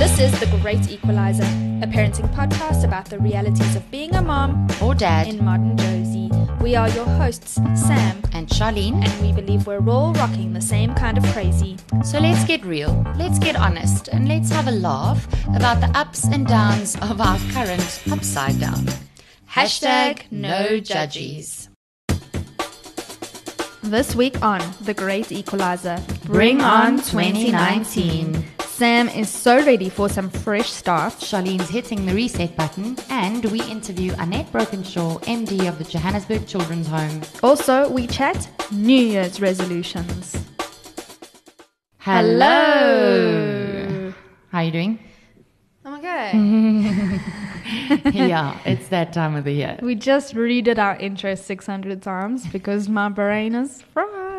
This is The Great Equalizer, a parenting podcast about the realities of being a mom or dad in modern Jozi. We are your hosts, Sam and Charlene, and we believe we're all rocking the same kind of crazy. So let's get real, let's get honest, and let's have a laugh about the ups and downs of our current upside down. Hashtag no judgies. This week on The Great Equalizer, Bring on 2019. Sam is so ready for some fresh start. Charlene's hitting the reset button, and we interview Annette Brokensha, MD of the Johannesburg Children's Home. Also, we chat New Year's resolutions. Hello. How are you doing? I'm okay. yeah, it's that time of the year. We just redid our intro 600 times because my brain is fried.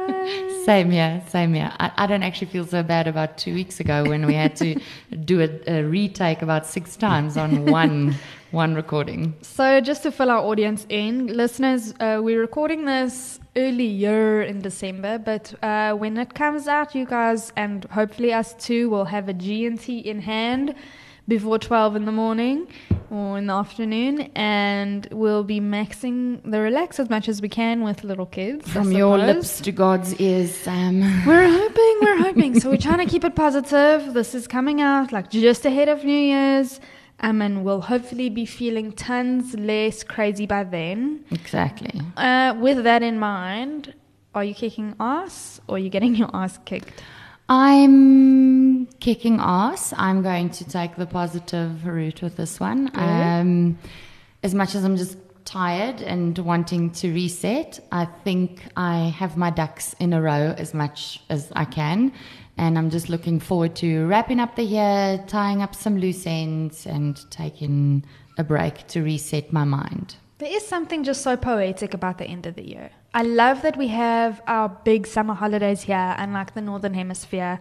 Same here, same here. I, I, don't actually feel so bad about two weeks ago when we had to do a, a retake about six times on one one recording. So just to fill our audience in, listeners, uh, we're recording this earlier in December, but uh, when it comes out, you guys and hopefully us too will have a G&T in hand before 12 in the morning in the afternoon and we'll be maxing the relax as much as we can with little kids from your lips to god's ears um. we're hoping we're hoping. So we're trying to keep it positive. This is coming out like just ahead of new year's um, and we'll hopefully be feeling tons less crazy by then. Exactly. Uh, with that in mind are you kicking ass or are you getting your ass kicked I'm kicking ass. I'm going to take the positive route with this one. Um, as much as I'm just tired and wanting to reset, I think I have my ducks in a row as much as I can. And I'm just looking forward to wrapping up the year, tying up some loose ends, and taking a break to reset my mind. There is something just so poetic about the end of the year. I love that we have our big summer holidays here, unlike the Northern Hemisphere.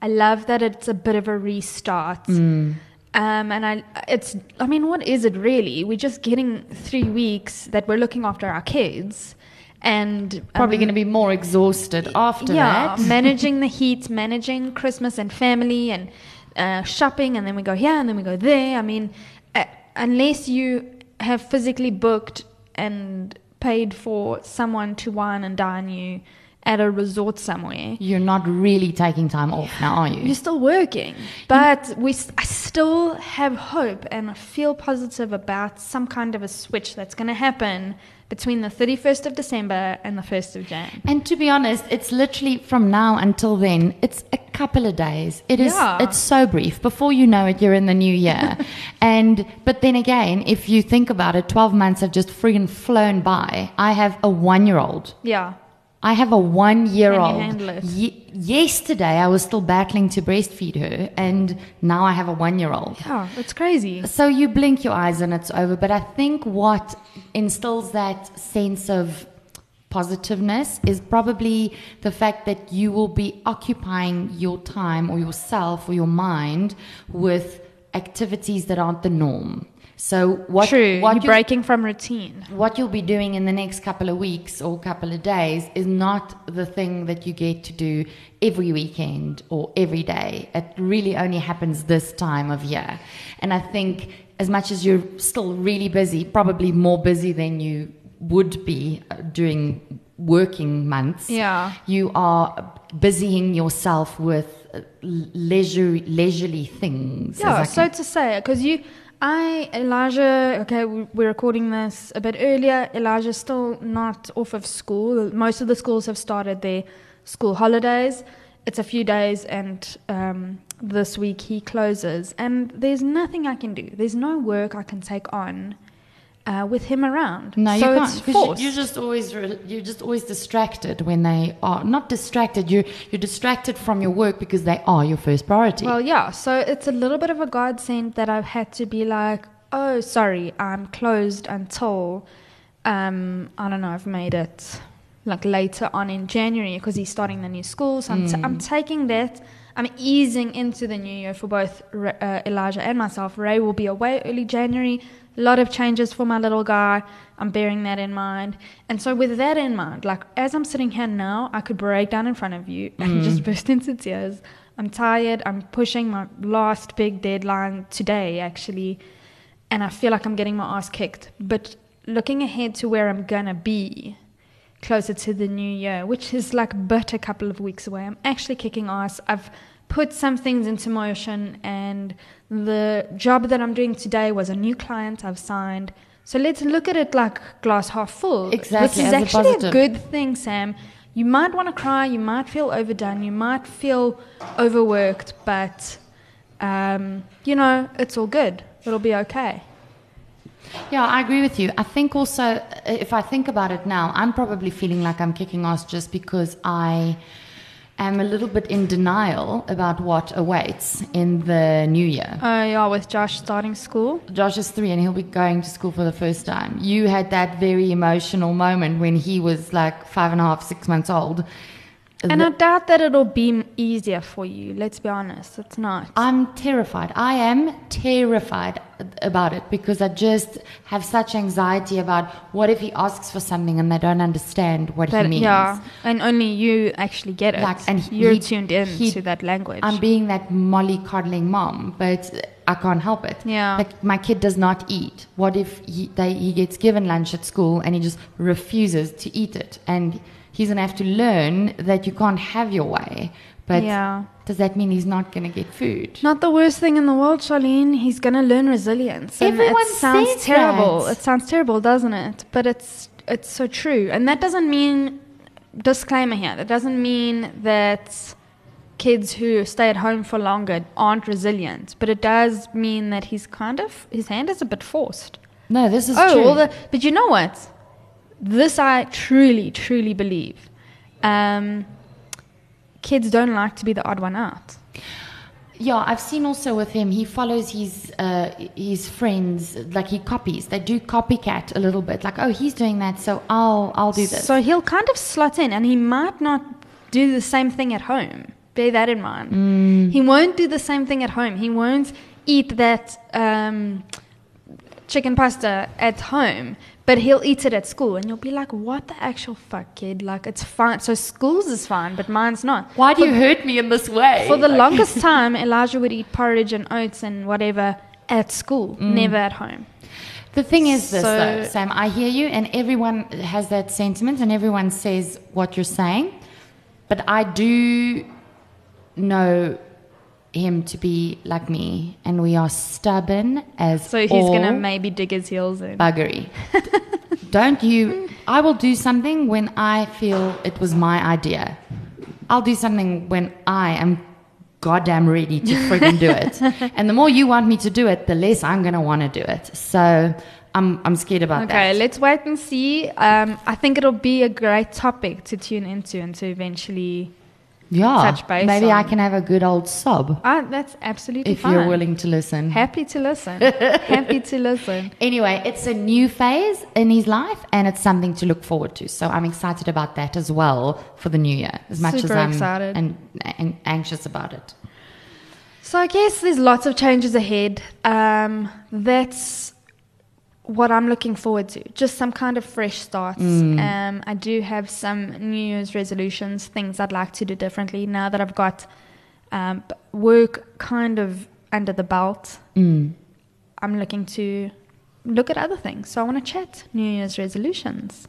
I love that it's a bit of a restart. Mm. Um, and I, it's, I mean, what is it really? We're just getting three weeks that we're looking after our kids, and probably um, going to be more exhausted after yeah, that. managing the heat, managing Christmas and family, and uh, shopping, and then we go here, and then we go there. I mean, uh, unless you have physically booked and paid for someone to wine and dine you at a resort somewhere. You're not really taking time off now, are you? You're still working, but we I still have hope and I feel positive about some kind of a switch that's going to happen between the 31st of December and the 1st of Jan. And to be honest, it's literally from now until then, it's a couple of days. It is yeah. it's so brief. Before you know it, you're in the new year. and but then again, if you think about it, 12 months have just friggin' flown by. I have a 1-year-old. Yeah. I have a one year old. Ye- yesterday, I was still battling to breastfeed her, and now I have a one year old. Yeah, that's crazy. So you blink your eyes and it's over. But I think what instills that sense of positiveness is probably the fact that you will be occupying your time or yourself or your mind with activities that aren't the norm. So what? True. What you're breaking from routine. What you'll be doing in the next couple of weeks or couple of days is not the thing that you get to do every weekend or every day. It really only happens this time of year. And I think as much as you're still really busy, probably more busy than you would be uh, during working months. Yeah. You are busying yourself with uh, leisure leisurely things. Yeah, so to say, because you I, Elijah, okay, we're recording this a bit earlier. Elijah's still not off of school. Most of the schools have started their school holidays. It's a few days, and um, this week he closes. And there's nothing I can do. There's no work I can take on uh, with him around. No, so you can't. Because you, are just always you're just always distracted when they are not distracted. You you're distracted from your work because they are your first priority. Well, yeah. So it's a little bit of a godsend that I've had to be like, oh, sorry, I'm closed until um, I don't know. I've made it like later on in January because he's starting the new school. So I'm, t- I'm mm. taking that. I'm easing into the new year for both uh, Elijah and myself. Ray will be away early January. A lot of changes for my little guy. I'm bearing that in mind. And so, with that in mind, like as I'm sitting here now, I could break down in front of you and mm. just burst into tears I'm tired. I'm pushing my last big deadline today, actually, and I feel like I'm getting my ass kicked. But looking ahead to where I'm gonna be closer to the new year, which is like but a couple of weeks away, I'm actually kicking ass. I've put some things into motion, and the job that I'm doing today was a new client I've signed. So let's look at it like glass half full. Exactly, This is as a actually a, good thing, Sam. You might want to cry, you might feel overdone, you might feel overworked, but um, you know, it's all good. It'll be okay. Yeah, I agree with you. I think also, if I think about it now, I'm probably feeling like I'm kicking ass just because I am a little bit in denial about what awaits in the new year. Oh yeah, with Josh starting school. Josh is three and he'll be going to school for the first time. You had that very emotional moment when he was like five and a half, six months old. And I doubt that it'll be easier for you. Let's be honest, it's not. I'm terrified. I am terrified about it because I just have such anxiety about what if he asks for something and they don't understand what That- he means. yeah, and only you actually get it. Like, and he- you're he- tuned in he- to that language. I'm being that molly coddling mom, but I can't help it. Yeah. Like my kid does not eat. What if he, they, he gets given lunch at school and he just refuses to eat it? And he's going to have to learn that you can't have your way. But Yeah. does that mean he's not going to get food? Not the worst thing in the world, Charlene. He's gonna learn resilience. Everyone it sounds terrible. that. It sounds terrible, doesn't it? But it's it's so true. And that doesn't mean disclaimer here. That doesn't mean that kids who stay at home for longer aren't resilient. But it does mean that he's kind of his hand is a bit forced. No, this is oh, true. well, the, but you know what? This I truly, truly believe. Um, kids don't like to be the odd one out. Yeah, I've seen also with him. He follows his uh, his friends, like he copies. They do copycat a little bit. Like, oh, he's doing that, so I'll I'll do this. So he'll kind of slot in, and he might not do the same thing at home. Bear that in mind. Mm. He won't do the same thing at home. He won't eat that um, chicken pasta at home, but he'll eat it at school, and you'll be like, "What the actual fuck, kid? Like, it's fine. So school's is fine, but mine's not." Why do you hurt me in this way? For the Like- longest time, Elijah would eat porridge and oats and whatever at school, Mm. never at home. The thing is this, So- though, Sam. I hear you, and everyone has that sentiment, and everyone says what you're saying. But I do know him to be like me, and we are stubborn as So he's gonna maybe dig his heels in. buggery. Don't you? I will do something when I feel it was my idea. I'll do something when I am goddamn ready to friggin' do it. and the more you want me to do it, the less I'm gonna want to do it. So I'm I'm scared about Okay, that. Okay, let's wait and see. Um, I think it'll be a great topic to tune into and to eventually. Yeah, maybe I can have a good old sob Ah, that's absolutely fine. if fine. you're willing to listen. Happy to listen. Happy to listen. Anyway, it's a new phase in his life, and it's something to look forward to. So I'm excited about that as well for the new year, as much Super as I'm excited. And, and anxious about it. So I guess there's lots of changes ahead. Um, that's what I'm looking forward to. Just some kind of fresh starts. Mm. Um, I do have some New Year's resolutions, things I'd like to do differently now that I've got um, work kind of under the belt. Mm. I'm looking to look at other things. So I want to chat New Year's resolutions.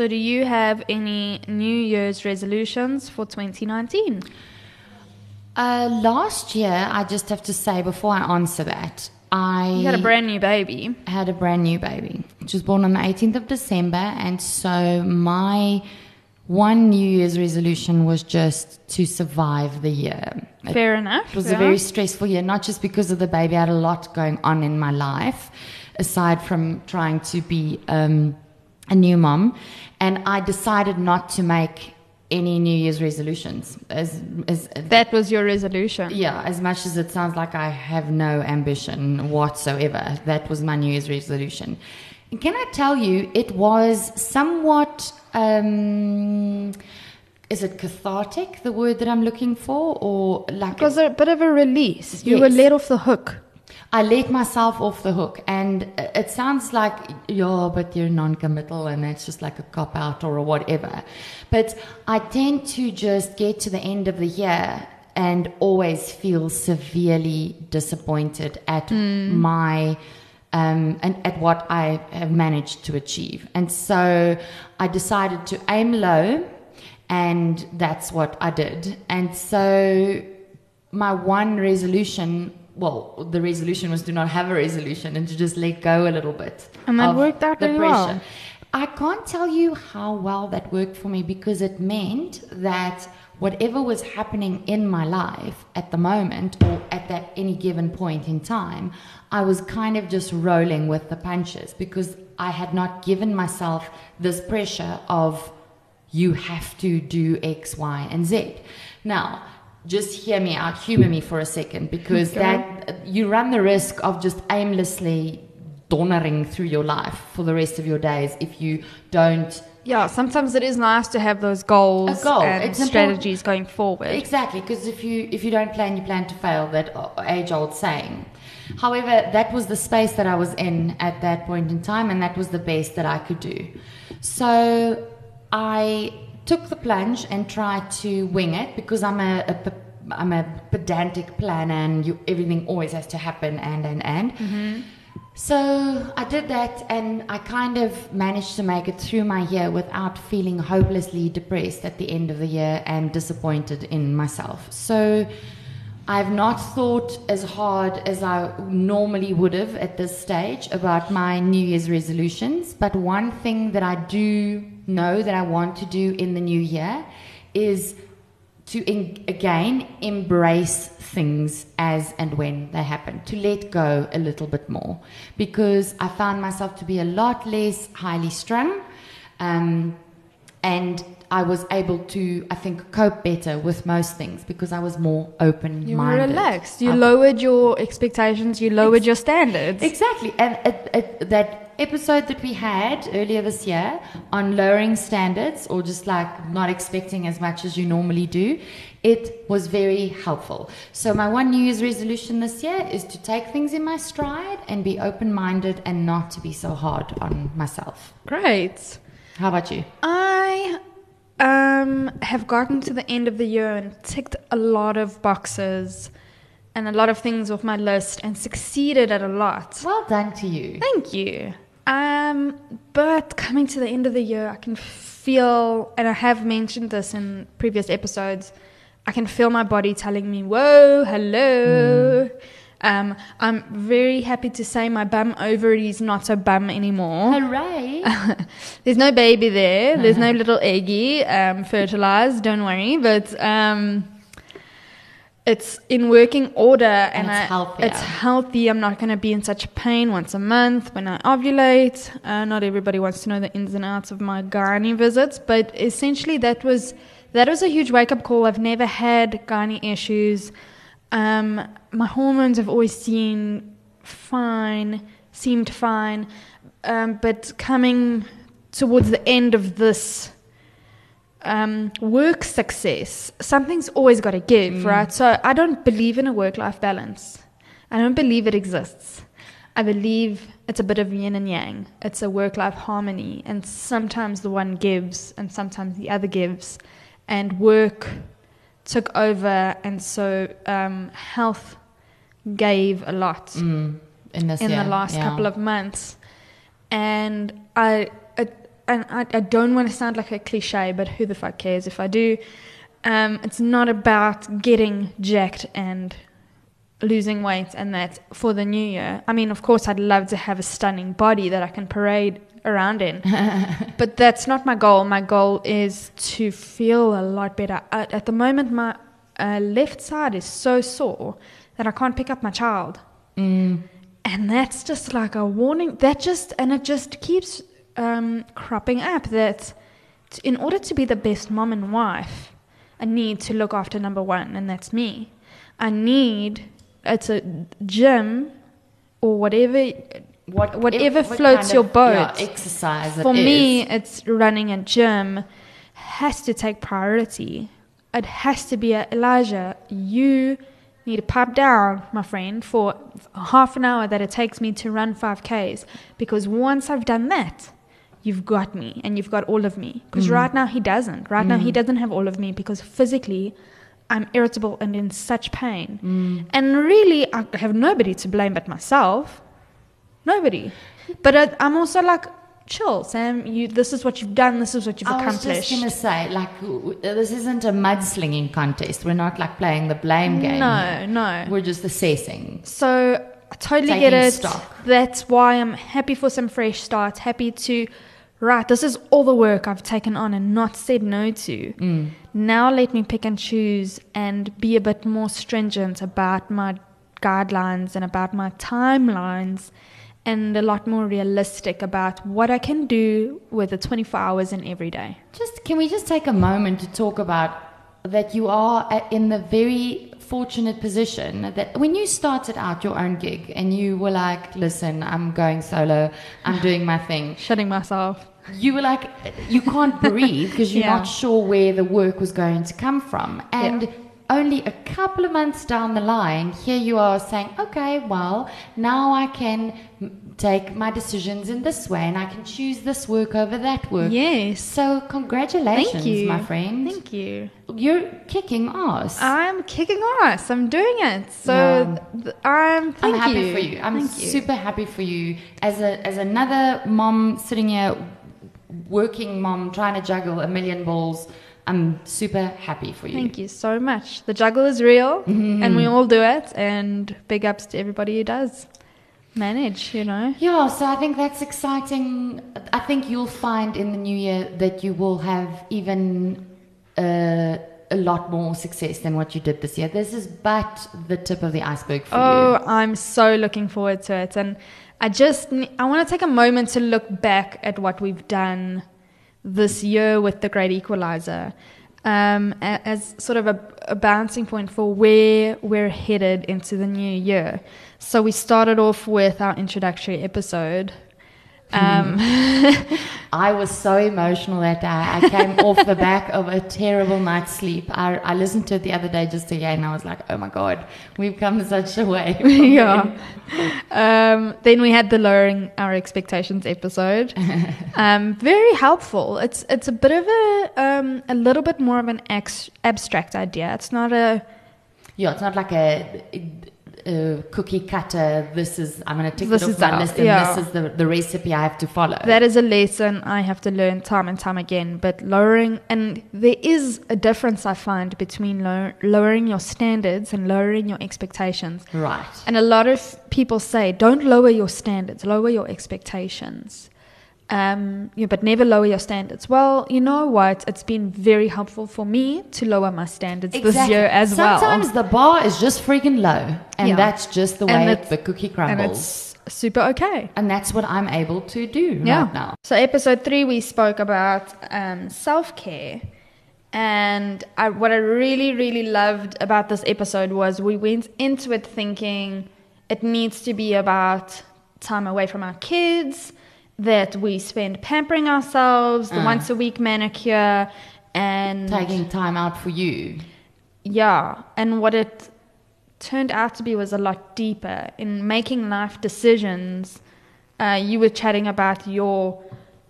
So, do you have any New Year's resolutions for 2019? Uh, last year, I just have to say before I answer that, I You had a brand new baby. I had a brand new baby, which was born on the 18th of December. And so my one New Year's resolution was just to survive the year. It Fair enough. it was yeah. a very stressful year, not just because of the baby. I had a lot going on in my life, aside from trying to be um, a new mom. And I decided not to make any New Year's resolutions. As, as That was your resolution. yeah, as much as it sounds like I have no ambition whatsoever, that was my New Year's resolution. And can I tell you, it was somewhat. Um, is it cathartic, the word that I'm looking for? Or like. It was a bit of a release. You were let off the hook. I let myself off the hook, and it sounds like, yeah, but you're non committal and that's just like a cop out or whatever. But I tend to just get to the end of the year and always feel severely disappointed at my. Um, and at what I have managed to achieve. And so I decided to aim low, and that's what I did. And so my one resolution well the resolution was to not have a resolution and to just let go a little bit And that worked out the really well. i can't tell you how well that worked for me because it meant that whatever was happening in my life at the moment or at that any given point in time i was kind of just rolling with the punches because i had not given myself this pressure of you have to do X, Y, and Z. Now, just hear me out, humor me for a second, because Okay. that you run the risk of just aimlessly donnering through your life for the rest of your days if you don't Yeah, sometimes it is nice to have those goals goal. and It's strategies going forward. Exactly, because if you if you don't plan, you plan to fail. That age old saying. However, that was the space that I was in at that point in time, and that was the best that I could do. So I took the plunge and tried to wing it because I'm a, a I'm a pedantic planner, and you, everything always has to happen and and and. Mm-hmm. So I did that, and I kind of managed to make it through my year without feeling hopelessly depressed at the end of the year and disappointed in myself. So I've not thought as hard as I normally would have at this stage about my New Year's resolutions. But one thing that I do know that I want to do in the new year is to in, again embrace things as and when they happen, to let go a little bit more, because I found myself to be a lot less highly strung, um, and I was able to, I think, cope better with most things because I was more open You were relaxed. You lowered your expectations. You lowered your standards. Exactly. And at, at that episode that we had earlier this year on lowering standards or just like not expecting as much as you normally do, it was very helpful. So, my one New Year's resolution this year is to take things in my stride and be open minded and not to be so hard on myself. Great. How about you? I um, have gotten to the end of the year and ticked a lot of boxes and a lot of things off my list and succeeded at a lot. Well done to you. Thank you. Um, but coming to the end of the year, I can feel, and I have mentioned this in previous episodes, I can feel my body telling me, "Whoa, hello." Um, I'm very happy to say my bum ovary is not so bum anymore. Hooray! There's no baby there. There's no little eggy um, fertilized. Don't worry, but um, it's in working order and, it's I- healthier. It's healthy. I'm not going to be in such pain once a month when I ovulate. Uh, not everybody wants to know the ins and outs of my gynae visits, but essentially that was that was a huge wake up call. I've never had gynae issues. Um, my hormones have always seemed fine, seemed fine, um, but coming towards the end of this um, work success, something's always got to give, right? So I don't believe in a work life balance. I don't believe it exists. I believe it's a bit of yin and yang. It's a work life harmony. And sometimes the one gives and sometimes the other gives. And work took over. And so um, health gave a lot Mm, in this in year, the last yeah. couple of months. And I and I, I don't want to sound like a cliche, but who the fuck cares if I do? Um, it's not about getting jacked and losing weight and that for the new year. I mean, of course, I'd love to have a stunning body that I can parade around in, but that's not my goal. My goal is to feel a lot better. At, at the moment, my uh, left side is so sore that I can't pick up my child. Mm, And that's just like a warning. That just, and it just keeps um, cropping up that t- in order to be the best mom and wife, I need to look after number one, and that's me. I need it's a gym or whatever. What, Whatever what floats kind your of, boat. yeah, exercise. it For me, is. it's running a gym has to take priority. It has to be a Elijah. You need to pipe down, my friend, for half an hour that it takes me to run five k's. Because once I've done that, you've got me and you've got all of me. Because mm. right now he doesn't. Right now he mm. doesn't have all of me because physically. I'm irritable and in such pain. Mm. And really, I have nobody to blame but myself. Nobody. But I, I'm also like, chill, Sam. You. This is what you've done. This is what you've accomplished. I was just gonna say, like, this isn't a mudslinging contest. We're not like playing the blame game. No, no. We're just assessing. So I totally Taking get it. stock. That's why I'm happy for some fresh starts. Happy to, right? This is all the work I've taken on and not said no to. Mm. Now let me pick and choose and be a bit more stringent about my guidelines and about my timelines. And a lot more realistic about what I can do with the 24 hours in every day. Just can we just take a moment to talk about that you are in the very fortunate position that when you started out your own gig and you were like, listen, I'm going solo, I'm doing my thing. Shutting myself. You were like, you can't breathe because you're Yeah. not sure where the work was going to come from. And only a couple of months down the line, here you are saying, okay, well, now I can take my decisions in this way and I can choose this work over that work. Yes. So, congratulations, Thank you. my friend. Thank you. You're kicking ass. I'm kicking ass. I'm doing it. So Yeah. th- I'm. Thank I'm happy you. for you. I'm Thank you. super happy for you. As a as another mom sitting here, working mom, trying to juggle a million balls. I'm super happy for you. Thank you so much. The juggle is real, Mm-hmm. and we all do it. And big ups to everybody who does manage. You know. Yeah, so I think that's exciting. I think you'll find in the new year that you will have even uh, a lot more success than what you did this year. This is but the tip of the iceberg for Oh, you. I'm so looking forward to it, and I just I want to take a moment to look back at what we've done this year with the Great Equalizer, um, as sort of a, a bouncing point for where we're headed into the new year. So we started off with our introductory episode. Um, I was so emotional that day. I came off the back of a terrible night's sleep. I, I listened to it the other day just again, and I was like, oh my God, we've come such a way. yeah. then. Um, then we had the lowering our expectations episode. um, very helpful. It's it's a bit of a um, a little bit more of an ex- abstract idea. It's not a Yeah, it's not like a, a cookie cutter. This is, I'm going to tick This it off my out, list, and yeah. this is the, the recipe I have to follow. that is a lesson I have to learn time and time again. But lowering and there is a difference I find between low, lowering your standards and lowering your expectations. right. And a lot of people say, don't lower your standards, lower your expectations. Um, yeah, but never lower your standards. Well, you know what? It's been very helpful for me to lower my standards this year as Sometimes well. Sometimes the bar is just freaking low, and Yeah. that's just the way the cookie And crumbles. it's super okay. And that's what I'm able to do Yeah. right now. So, episode three, we spoke about um, self care. And I, what I really, really loved about this episode was we went into it thinking it needs to be about time away from our kids, that we spend pampering ourselves, the Uh. once a week manicure, and Taking time out for you. yeah, and what it turned out to be was a lot deeper in making life decisions. Uh, you were chatting about your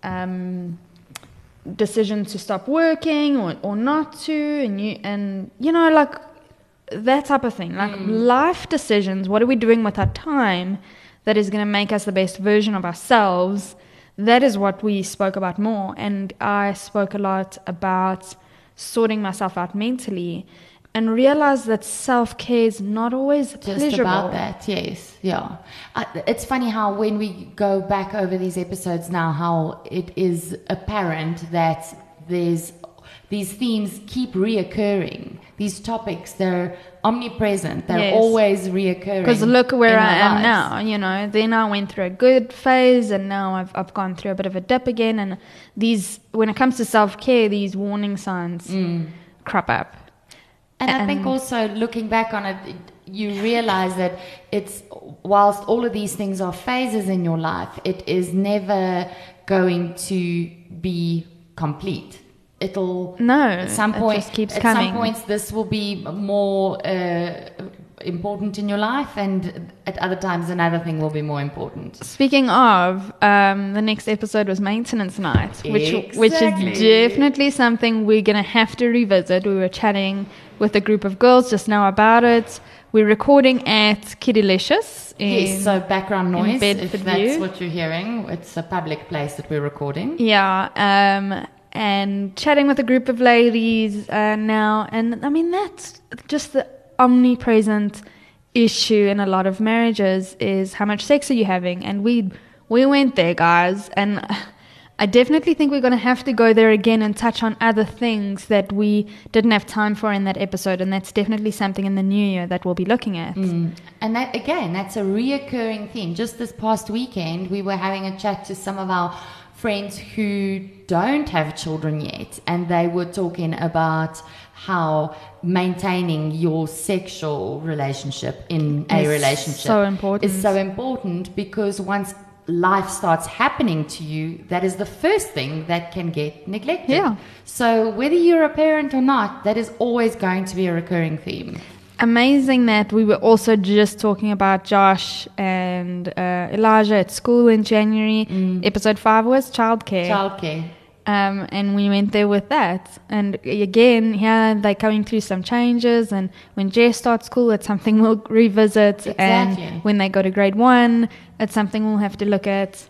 um, decision to stop working or, or not to, and you and you know like that type of thing, like life decisions. What are we doing with our time that is going to make us the best version of ourselves? That is what we spoke about more, and I spoke a lot about sorting myself out mentally and realized that self care is not always Just pleasurable. about that, yes, yeah. Uh, it's funny how when we go back over these episodes now, how it is apparent that there's these themes keep reoccurring. These topics, they're omnipresent. They're Yes. always reoccurring. Because look where I am lives. now, you know. Then I went through a good phase, and now I've I've gone through a bit of a dip again. And these, when it comes to self care, these warning signs Mm. crop up. And I think also looking back on it, it- you realize that it's whilst all of these things are phases in your life, it is never going to be complete. It'll No, at some point just keeps at coming. some points this will be more uh, important in your life, and at other times another thing will be more important. Speaking of, um, the next episode was maintenance night, which which is definitely something we're gonna have to revisit. We were chatting with a group of girls just now about it. We're recording at Kiddylicious in yes, so background noise, if that's View. what you're hearing, it's a public place that we're recording. Yeah, um, and chatting with a group of ladies uh, now, and I mean that's just the omnipresent issue in a lot of marriages is how much sex are you having, and we we went there, guys, and I definitely think we're going to have to go there again and touch on other things that we didn't have time for in that episode, and that's definitely something in the new year that we'll be looking at. Mm. And that again, that's a reoccurring theme. Just this past weekend, we were having a chat to some of our friends who don't have children yet, and they were talking about how maintaining your sexual relationship in a relationship so important. is so important because once life starts happening to you, that is the first thing that can get neglected. Yeah. So whether you're a parent or not, that is always going to be a recurring theme. Amazing that we were also just talking about Josh and uh, Elijah at school in January. Episode five was childcare, Childcare. um, and we went there with that. And again, here they're coming through some changes. And when Jess starts school, it's something we'll revisit. Exactly. And when they go to grade one, it's something we'll have to look at.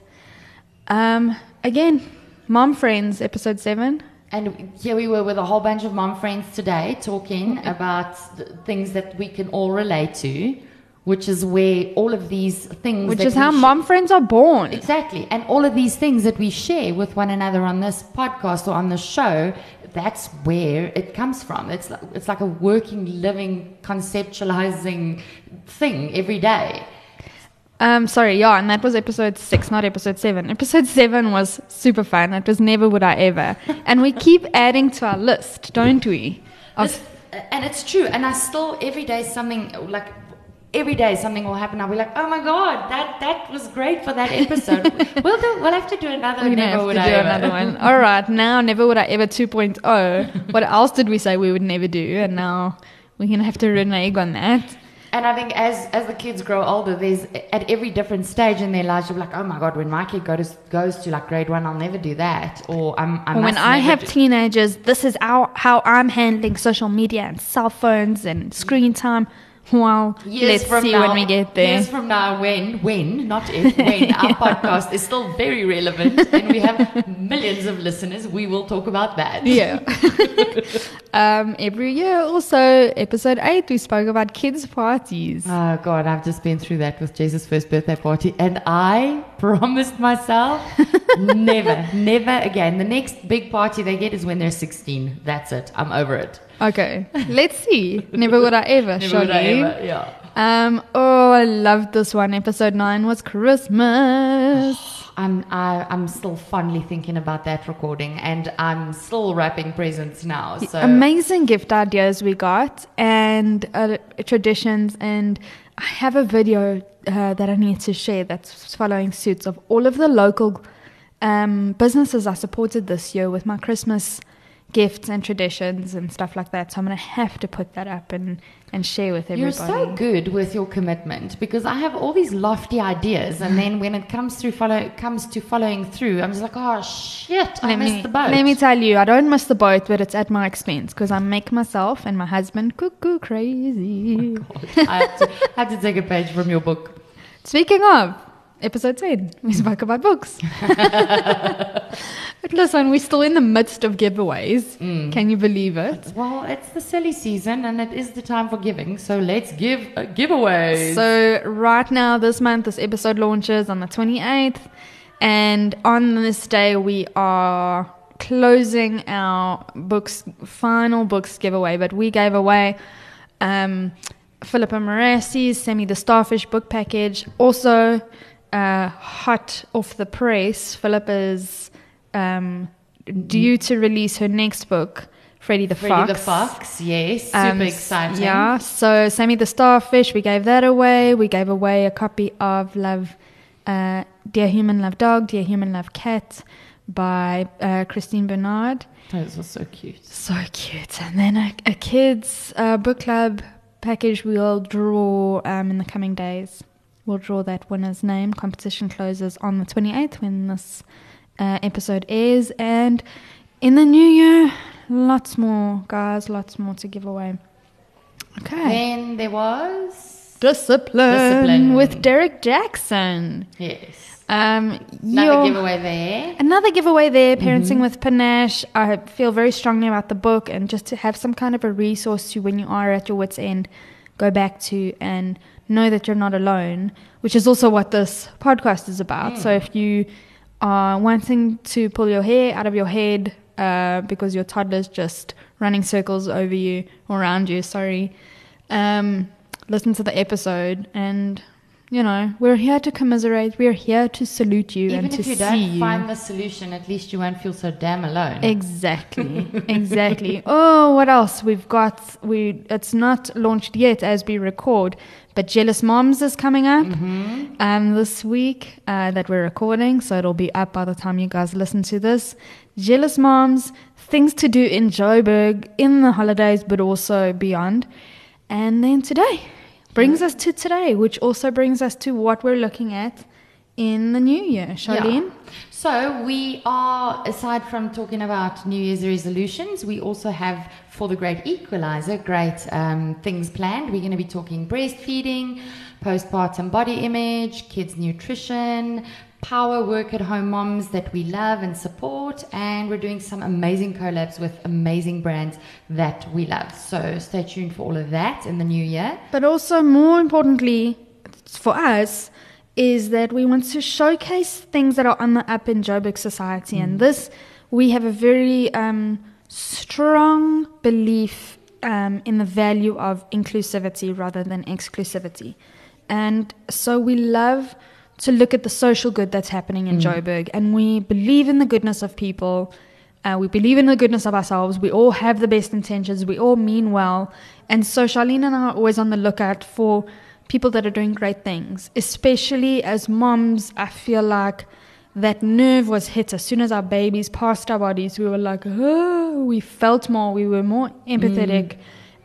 Um, again, mom friends, episode seven. And here we were with a whole bunch of mom friends today talking about th- things that we can all relate to, which is where all of these things. Which is how sh- mom friends are born. Exactly. And all of these things that we share with one another on this podcast or on the show, that's where it comes from. It's like, it's like a working, living, conceptualizing thing every day. Um, sorry, yeah, and that was episode six, not episode seven. Episode seven was super fun. It was never would I ever, and we keep adding to our list, don't we? Of This- and it's true. And I still every day something like every day something will happen. I'll be like, oh my god, that that was great for that episode. we'll do. We'll have to do another. we're gonna Never Would do I Ever. another one. All right, now never would I ever 2.0. What else did we say we would never do? And now we're gonna have to renege on that. And I think as as the kids grow older, there's at every different stage in their lives, you're like, oh my god, when my kid goes goes to like grade one, I'll never do that, or I'm. I when I have teenagers, this is how, how I'm handling social media and cell phones and screen time. Well, Years let's from see now, when we get there. Years from now, when, when, not if, when our podcast is still very relevant and we have millions of listeners, we will talk about that. Yeah. um, every year, also, episode 8, we spoke about kids' parties. Oh God, I've just been through that with Jesus' first birthday party, and I promised myself never, never again. The next big party they get is when they're 16. That's it. I'm over it. Okay, let's see. Never would I ever, Never would I Shoggy. ever, yeah. Um, oh, I loved this one. Episode 9 was Christmas. I'm I, I'm still fondly thinking about that recording, and I'm still wrapping presents now. So Amazing gift ideas we got and uh, traditions. And I have a video uh, that I need to share that's following suits of all of the local um, businesses I supported this year with my Christmas gifts and traditions and stuff like that. So I'm going to have to put that up and, and share with everybody. You're so good with your commitment because I have all these lofty ideas, and then when it comes through follow comes to following through, I'm just like, oh shit, I let missed me, the boat. let me tell you, I don't miss the boat, but it's at my expense because I make myself and my husband cuckoo crazy. Oh I have, to, I have to take a page from your book. Speaking of episode 10, we spoke about books. but listen, we're still in the midst of giveaways. Mm. Can you believe it? Well, it's the silly season, and it is the time for giving. So let's give a giveaway. So, right now, this month, this episode launches on the 28th. And on this day, we are closing our books, final books giveaway, but we gave away um, Philippa Moressi's Sammy the Starfish book package. Also, uh, hot off the press, Philippa's um, due to release her next book, Freddy the Fox. Freddy Fox. the Fox, yes, super Um, exciting. Yeah, so Sammy the Starfish, we gave that away. We gave away a copy of Love, uh, Dear Human Love Dog, Dear Human Love Cat by uh, Christine Bernard. Those are so cute. So cute. And then a, a kids uh, book club package we'll draw um, in the coming days. We'll draw that winner's name. Competition closes on the 28th when this uh, episode airs. And in the new year, lots more, guys, lots more to give away. Okay. Then there was Discipline, Discipline. with Derek Jackson. yes, Um, another giveaway there. Another giveaway there, Parenting Mm-hmm. with Panache. I feel very strongly about the book and just to have some kind of a resource to when you are at your wits' end, go back to and know that you're not alone, which is also what this podcast is about. So if you are wanting to pull your hair out of your head uh, because your toddler's just running circles over you or around you, sorry, um, listen to the episode and. You know, we're here to commiserate. We're here to salute you Even and to see you. Even if you don't find the solution, at least you won't feel so damn alone. Exactly, exactly. Oh, what else? We've got we. It's not launched yet as we record, but Jealous Moms is coming up Mm-hmm. um, this week uh, that we're recording, so it'll be up by the time you guys listen to this. Jealous Moms, things to do in Joburg in the holidays, but also beyond. And then today brings us to today, which also brings us to what we're looking at in the new year. Charlene? Yeah. So we are, aside from talking about New Year's resolutions, we also have for the Great Equalizer great um, things planned. We're going to be talking breastfeeding, postpartum body image, kids nutrition, power work at home moms that we love and support, and we're doing some amazing collabs with amazing brands that we love. So stay tuned for all of that in the new year. But also, more importantly, for us, is that we want to showcase things that are on the up in Joburg society. And this, we have a very um, strong belief um, in the value of inclusivity rather than exclusivity. And so we love to look at the social good that's happening in Joburg. And we believe in the goodness of people. Uh, we believe in the goodness of ourselves. We all have the best intentions. We all mean well. And so Charlene and I are always on the lookout for people that are doing great things. Especially as moms, I feel like that nerve was hit as soon as our babies passed our bodies. We were like, oh, we felt more. We were more empathetic.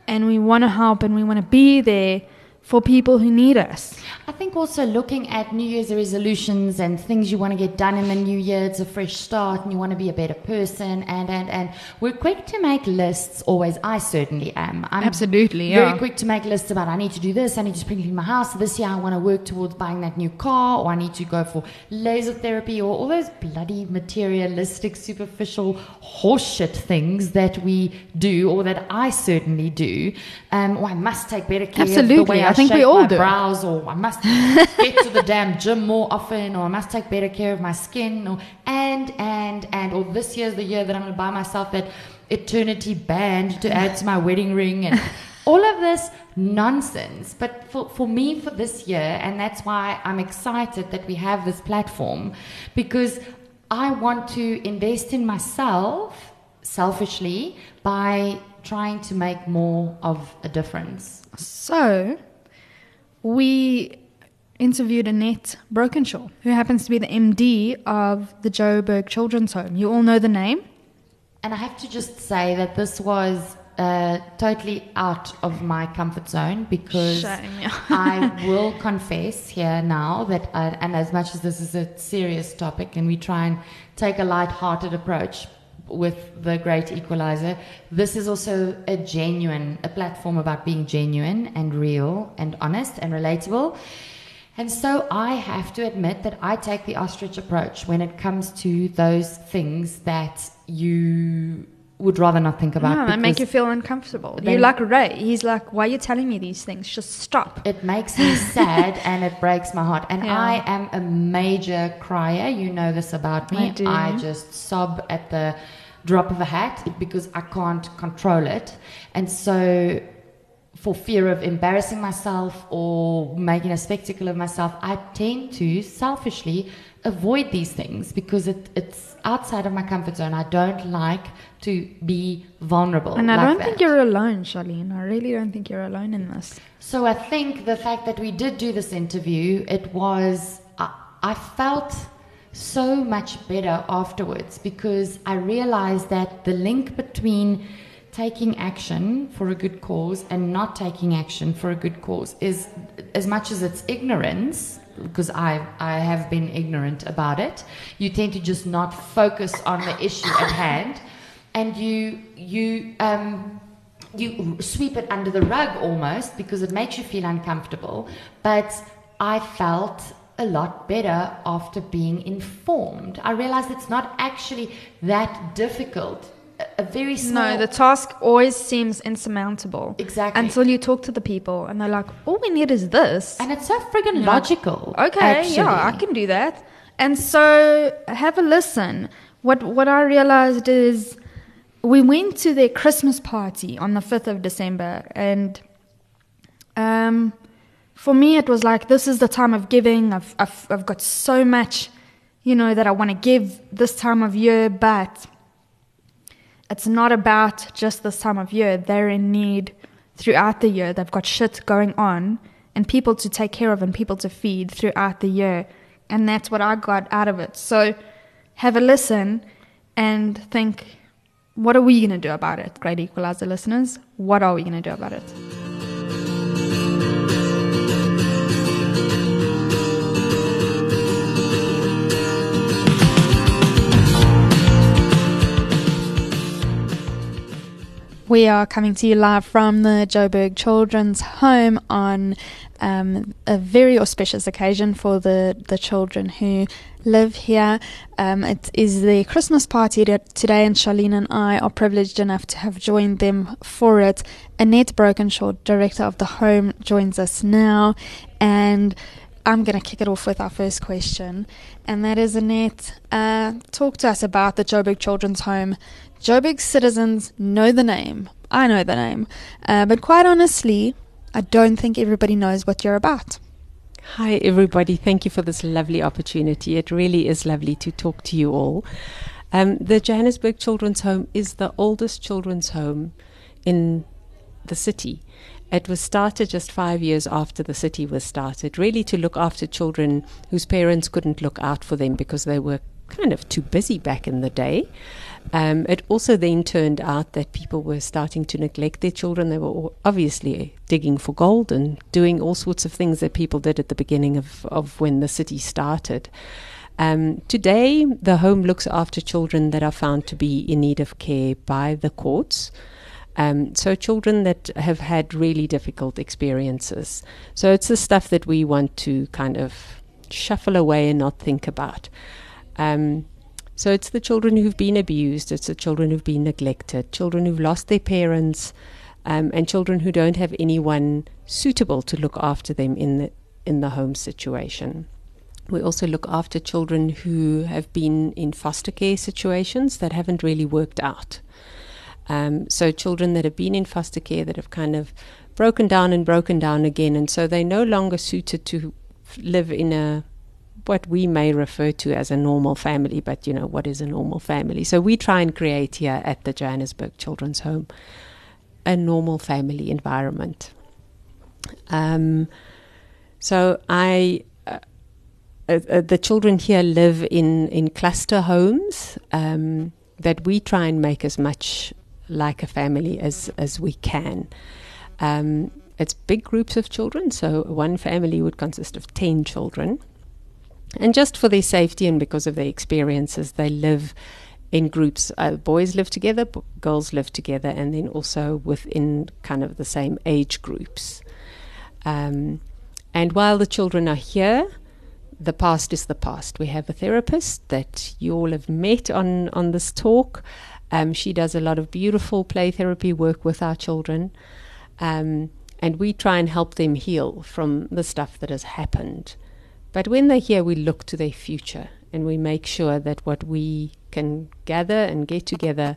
And we want to help and we want to be there for people who need us. I think also looking at New Year's resolutions and things you want to get done in the new year, it's a fresh start and you want to be a better person and and and we're quick to make lists always. I certainly am. I'm Absolutely, very yeah. quick to make lists about I need to do this, I need to spring clean my house. This year I want to work towards buying that new car or I need to go for laser therapy or all those bloody materialistic, superficial horseshit things that we do or that I certainly do. Um, or I must take better care of the way I think we all do. brows or I must get to the damn gym more often or I must take better care of my skin or and and and or this year's the year that I'm gonna buy myself that eternity band to add to my wedding ring and all of this nonsense. But for, for me for this year, and that's why I'm excited that we have this platform because I want to invest in myself selfishly by trying to make more of a difference. So, we interviewed Annette Brokensha, who happens to be the MD of the Joburg Children's Home. You all know the name? And I have to just say that this was uh, totally out of my comfort zone because Shame, yeah. I will confess here now that, I, and as much as this is a serious topic and we try and take a light-hearted approach with the Great Equalizer, this is also a genuine, a platform about being genuine and real and honest and relatable. And so I have to admit that I take the ostrich approach when it comes to those things that you would rather not think about. It. No, that make you feel uncomfortable. You're like Ray. He's like, why are you telling me these things? Just stop. It makes me sad and it breaks my heart. And Yeah. I am a major crier. You know this about me. I do. I just sob at the drop of a hat because I can't control it. And so, for fear of embarrassing myself or making a spectacle of myself, I tend to selfishly avoid these things because it, it's outside of my comfort zone. I don't like to be vulnerable. And I like don't that. think you're alone, Charlene. I really don't think you're alone in this. So I think the fact that we did do this interview, it was, I, I felt so much better afterwards because I realized that the link between taking action for a good cause and not taking action for a good cause is as much as it's ignorance because I I have been ignorant about it you tend to just not focus on the issue at hand and you you um you sweep it under the rug almost because it makes you feel uncomfortable but I felt a lot better after being informed. I realized it's not actually that difficult. A, very small. No, the task always seems insurmountable. Exactly. Until you talk to the people and they're like, all we need is this. and it's so friggin' logical. Okay, actually. yeah, I can do that. And so have a listen. What what I realized is we went to their Christmas party on the 5th of December and um for me it was like this is the time of giving. I've I've, I've got so much you know that I want to give this time of year, but it's not about just this time of year. They're in need throughout the year. They've got shit going on and people to take care of and people to feed throughout the year. And that's what I got out of it. So have a listen and think, what are we going to do about it, Great Equalizer listeners? What are we going to do about it? We are coming to you live from the Joburg Children's Home on um, a very auspicious occasion for the, the children who live here. Um, it is the Christmas party today, and Charlene and I are privileged enough to have joined them for it. Annette Brokensha, director of the home, joins us now, and I'm going to kick it off with our first question, and that is Annette. Uh, talk to us about the Joburg Children's Home. Joburg citizens know the name. I know the name. Uh, but quite honestly, I don't think everybody knows what you're about. Hi, everybody. Thank you for this lovely opportunity. It really is lovely to talk to you all. Um, the Johannesburg Children's Home is the oldest children's home in the city. It was started just five years after the city was started, really to look after children whose parents couldn't look out for them because they were kind of too busy back in the day. Um, it also then turned out that people were starting to neglect their children. They were obviously digging for gold and doing all sorts of things that people did at the beginning of, of when the city started. Um, today, the home looks after children that are found to be in need of care by the courts. Um, so, children that have had really difficult experiences. So, it's the stuff that we want to kind of shuffle away and not think about. Um, so it's the children who've been abused, it's the children who've been neglected, children who've lost their parents, um, and children who don't have anyone suitable to look after them in the in the home situation. We also look after children who have been in foster care situations that haven't really worked out. Um, so children that have been in foster care that have kind of broken down and broken down again, and so they're no longer suited to live in a what we may refer to as a normal family, but you know, what is a normal family? So we try and create here at the Johannesburg Children's Home a normal family environment. Um, so I, uh, uh, uh, the children here live in, in cluster homes um, that we try and make as much like a family as, as we can. Um, it's big groups of children, so one family would consist of 10 children. And just for their safety and because of their experiences, they live in groups. Uh, boys live together, b- girls live together, and then also within kind of the same age groups. Um, and while the children are here, the past is the past. We have a therapist that you all have met on, on this talk. Um, she does a lot of beautiful play therapy work with our children. Um, and we try and help them heal from the stuff that has happened. But when they're here, we look to their future and we make sure that what we can gather and get together,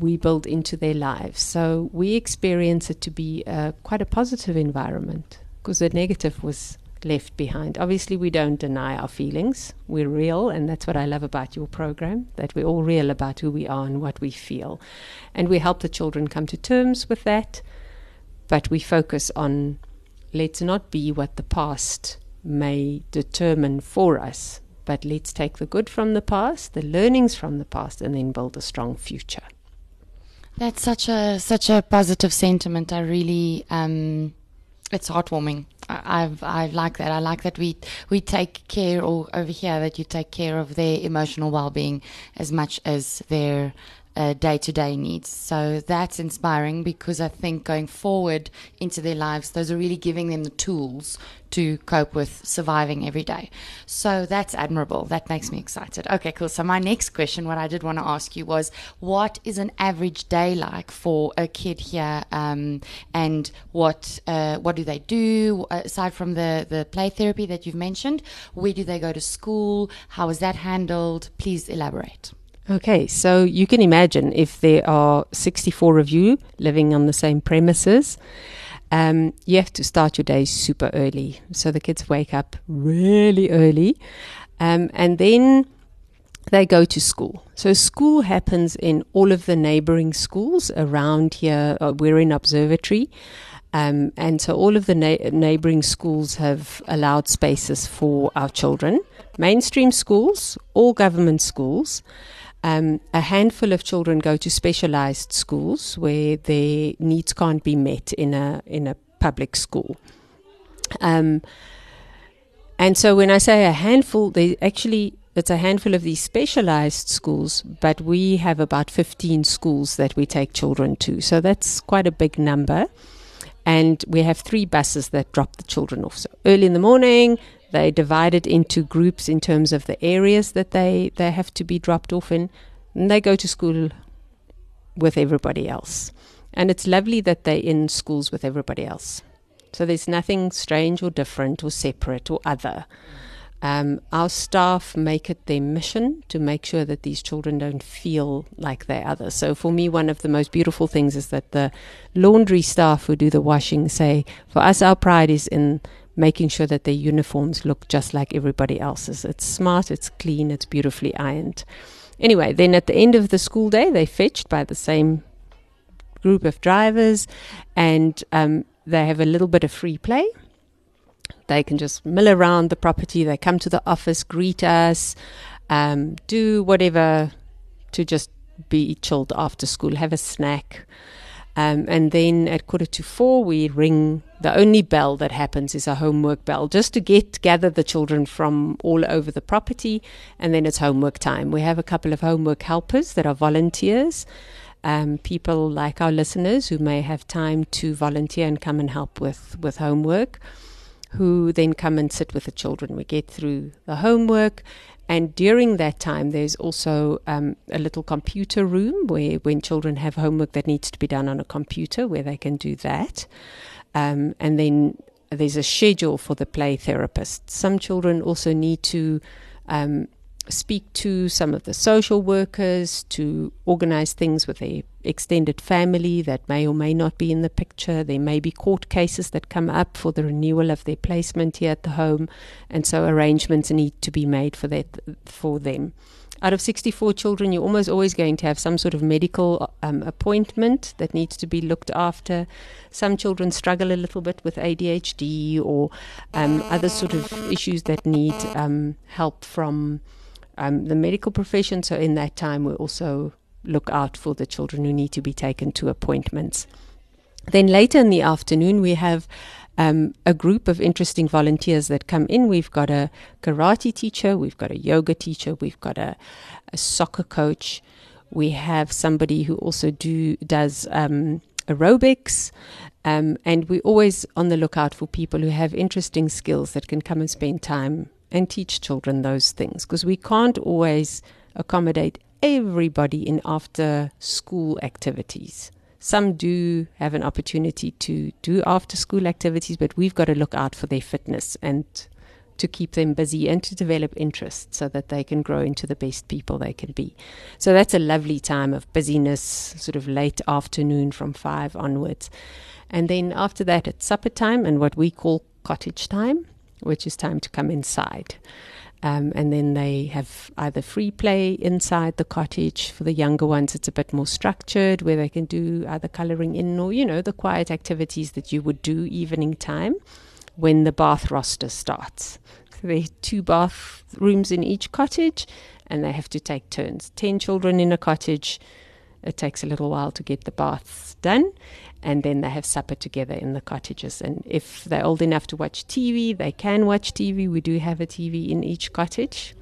we build into their lives. So we experience it to be uh, quite a positive environment because the negative was left behind. Obviously, we don't deny our feelings. We're real, and that's what I love about your program that we're all real about who we are and what we feel. And we help the children come to terms with that, but we focus on let's not be what the past may determine for us, but let's take the good from the past, the learnings from the past, and then build a strong future. That's such a such a positive sentiment. I really um, it's heartwarming. I, I've I like that. I like that we we take care, or over here that you take care of their emotional well being as much as their day to day needs. So that's inspiring because I think going forward into their lives, those are really giving them the tools to cope with surviving every day. So that's admirable. That makes me excited. Okay, cool. So my next question, what I did want to ask you was, what is an average day like for a kid here, um, and what uh, what do they do aside from the the play therapy that you've mentioned? Where do they go to school? How is that handled? Please elaborate. Okay, so you can imagine if there are 64 of you living on the same premises, um, you have to start your day super early. So the kids wake up really early um, and then they go to school. So school happens in all of the neighboring schools around here. Uh, we're in observatory. Um, and so all of the na- neighboring schools have allowed spaces for our children. Mainstream schools, all government schools. Um, a handful of children go to specialized schools where their needs can't be met in a in a public school. Um, and so when I say a handful, they actually it's a handful of these specialized schools, but we have about 15 schools that we take children to. So that's quite a big number. And we have three buses that drop the children off. So early in the morning, they divide it into groups in terms of the areas that they, they have to be dropped off in. And they go to school with everybody else. And it's lovely that they're in schools with everybody else. So there's nothing strange or different or separate or other. Um, our staff make it their mission to make sure that these children don't feel like they're other. So for me, one of the most beautiful things is that the laundry staff who do the washing say, for us, our pride is in making sure that their uniforms look just like everybody else's. It's smart, it's clean, it's beautifully ironed. Anyway, then at the end of the school day, they're fetched by the same group of drivers and um, they have a little bit of free play. They can just mill around the property, they come to the office, greet us, um, do whatever to just be chilled after school, have a snack. Um, and then at quarter to four, we ring. The only bell that happens is a homework bell, just to get gather the children from all over the property, and then it's homework time. We have a couple of homework helpers that are volunteers, um, people like our listeners who may have time to volunteer and come and help with with homework, who then come and sit with the children. We get through the homework, and during that time, there's also um, a little computer room where, when children have homework that needs to be done on a computer, where they can do that. Um, and then there's a schedule for the play therapist. Some children also need to um, speak to some of the social workers to organize things with their extended family that may or may not be in the picture. There may be court cases that come up for the renewal of their placement here at the home, and so arrangements need to be made for that for them. Out of 64 children, you're almost always going to have some sort of medical um, appointment that needs to be looked after. Some children struggle a little bit with ADHD or um, other sort of issues that need um, help from um, the medical profession. So in that time, we also look out for the children who need to be taken to appointments. Then later in the afternoon, we have um, a group of interesting volunteers that come in. We've got a karate teacher, we've got a yoga teacher, we've got a, a soccer coach. We have somebody who also do does um, aerobics, um, and we're always on the lookout for people who have interesting skills that can come and spend time and teach children those things because we can't always accommodate everybody in after school activities. Some do have an opportunity to do after school activities, but we've got to look out for their fitness and to keep them busy and to develop interest so that they can grow into the best people they can be. So that's a lovely time of busyness, sort of late afternoon from five onwards. And then after that, it's supper time and what we call cottage time, which is time to come inside. Um, and then they have either free play inside the cottage. For the younger ones, it's a bit more structured where they can do either coloring in or, you know, the quiet activities that you would do evening time when the bath roster starts. So there are two bathrooms in each cottage and they have to take turns. 10 children in a cottage. It takes a little while to get the baths done and then they have supper together in the cottages. And if they're old enough to watch TV, they can watch TV. We do have a TV in each cottage.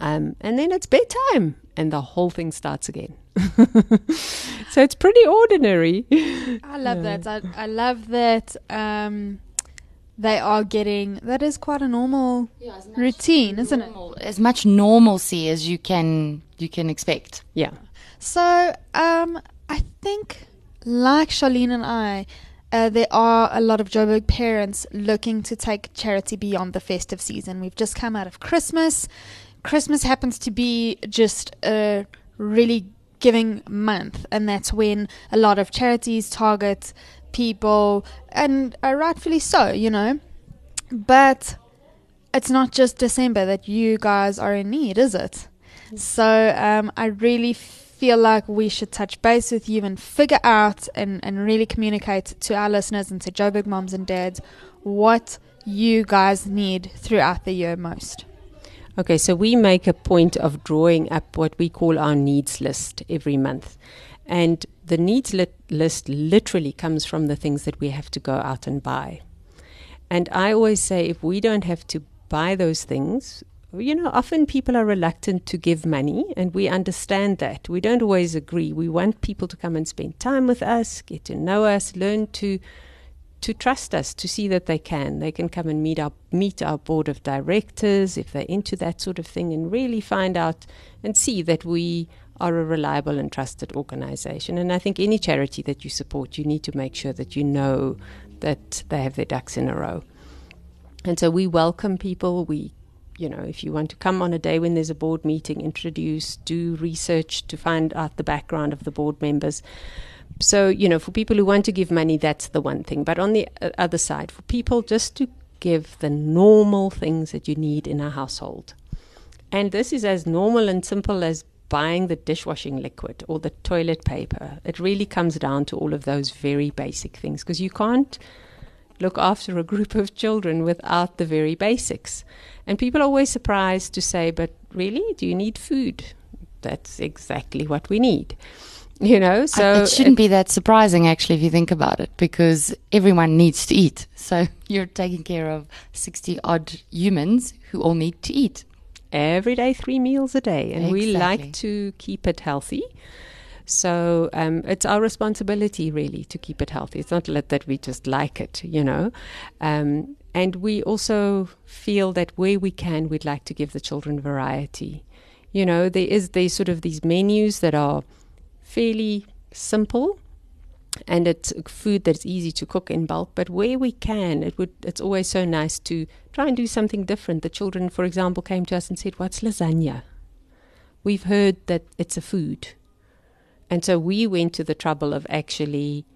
Um, and then it's bedtime, and the whole thing starts again. so it's pretty ordinary. I love yeah. that. I, I love that um, they are getting. That is quite a normal yeah, routine, isn't it? As much normalcy as you can you can expect. Yeah. So um, I think like Charlene and I, uh, there are a lot of Joburg parents looking to take charity beyond the festive season. We've just come out of Christmas. Christmas happens to be just a really giving month, and that's when a lot of charities target people, and uh, rightfully so, you know. But it's not just December that you guys are in need, is it? Mm. So um, I really feel like we should touch base with you and figure out and, and really communicate to our listeners and to Joburg moms and dads what you guys need throughout the year most. Okay, so we make a point of drawing up what we call our needs list every month. And the needs li- list literally comes from the things that we have to go out and buy. And I always say if we don't have to buy those things, you know, often people are reluctant to give money, and we understand that. We don't always agree. We want people to come and spend time with us, get to know us, learn to to trust us, to see that they can. They can come and meet our meet our board of directors if they're into that sort of thing, and really find out and see that we are a reliable and trusted organization. And I think any charity that you support, you need to make sure that you know that they have their ducks in a row. And so we welcome people. We you know, if you want to come on a day when there's a board meeting, introduce, do research to find out the background of the board members. So, you know, for people who want to give money, that's the one thing. But on the uh, other side, for people just to give the normal things that you need in a household. And this is as normal and simple as buying the dishwashing liquid or the toilet paper. It really comes down to all of those very basic things because you can't look after a group of children without the very basics. And people are always surprised to say, but really, do you need food? That's exactly what we need. You know, so it shouldn't it, be that surprising actually if you think about it, because everyone needs to eat. So you're taking care of 60 odd humans who all need to eat. Every day, three meals a day. And exactly. we like to keep it healthy. So um, it's our responsibility, really, to keep it healthy. It's not that we just like it, you know. Um, and we also feel that where we can, we'd like to give the children variety. You know, there is these sort of these menus that are fairly simple and it's food that's easy to cook in bulk but where we can it would it's always so nice to try and do something different the children for example came to us and said what's lasagna we've heard that it's a food and so we went to the trouble of actually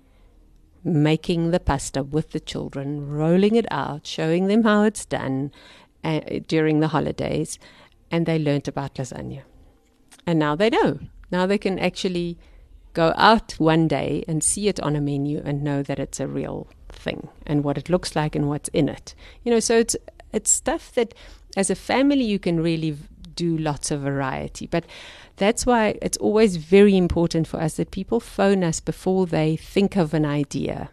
making the pasta with the children, rolling it out, showing them how it's done uh, during the holidays, and they learnt about lasagna. And now they know. Now they can actually go out one day and see it on a menu and know that it's a real thing and what it looks like and what's in it. You know, so it's it's stuff that as a family you can really do lots of variety. But that's why it's always very important for us that people phone us before they think of an idea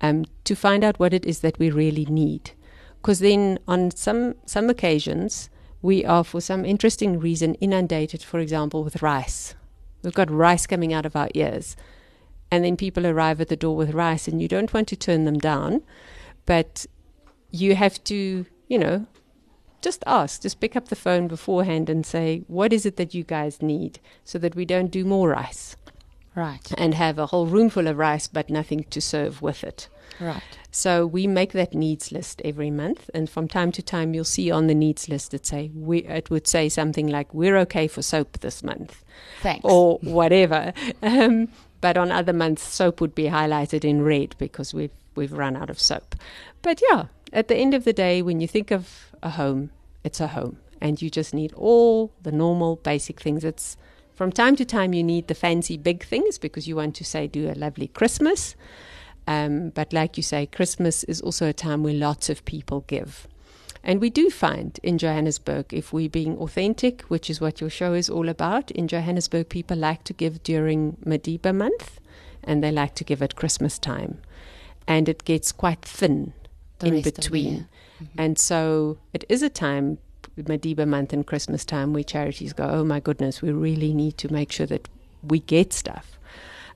um, to find out what it is that we really need. Because then, on some, some occasions, we are, for some interesting reason, inundated, for example, with rice. We've got rice coming out of our ears. And then people arrive at the door with rice, and you don't want to turn them down, but you have to, you know, just ask, just pick up the phone beforehand and say, what is it that you guys need so that we don't do more rice? Right. and have a whole room full of rice but nothing to serve with it. Right. So we make that needs list every month, and from time to time you'll see on the needs list it say we it would say something like we're okay for soap this month Thanks. or whatever. Um, but on other months, soap would be highlighted in red because we've we've run out of soap. But yeah, at the end of the day, when you think of a home, it's a home, and you just need all the normal basic things. It's from time to time you need the fancy big things because you want to say do a lovely Christmas. Um, but like you say, Christmas is also a time where lots of people give. And we do find in Johannesburg, if we're being authentic, which is what your show is all about, in Johannesburg, people like to give during Madiba month and they like to give at Christmas time. And it gets quite thin The in rest of the between. And so it is a time, Madiba month and Christmas time, where charities go, oh my goodness, we really need to make sure that we get stuff.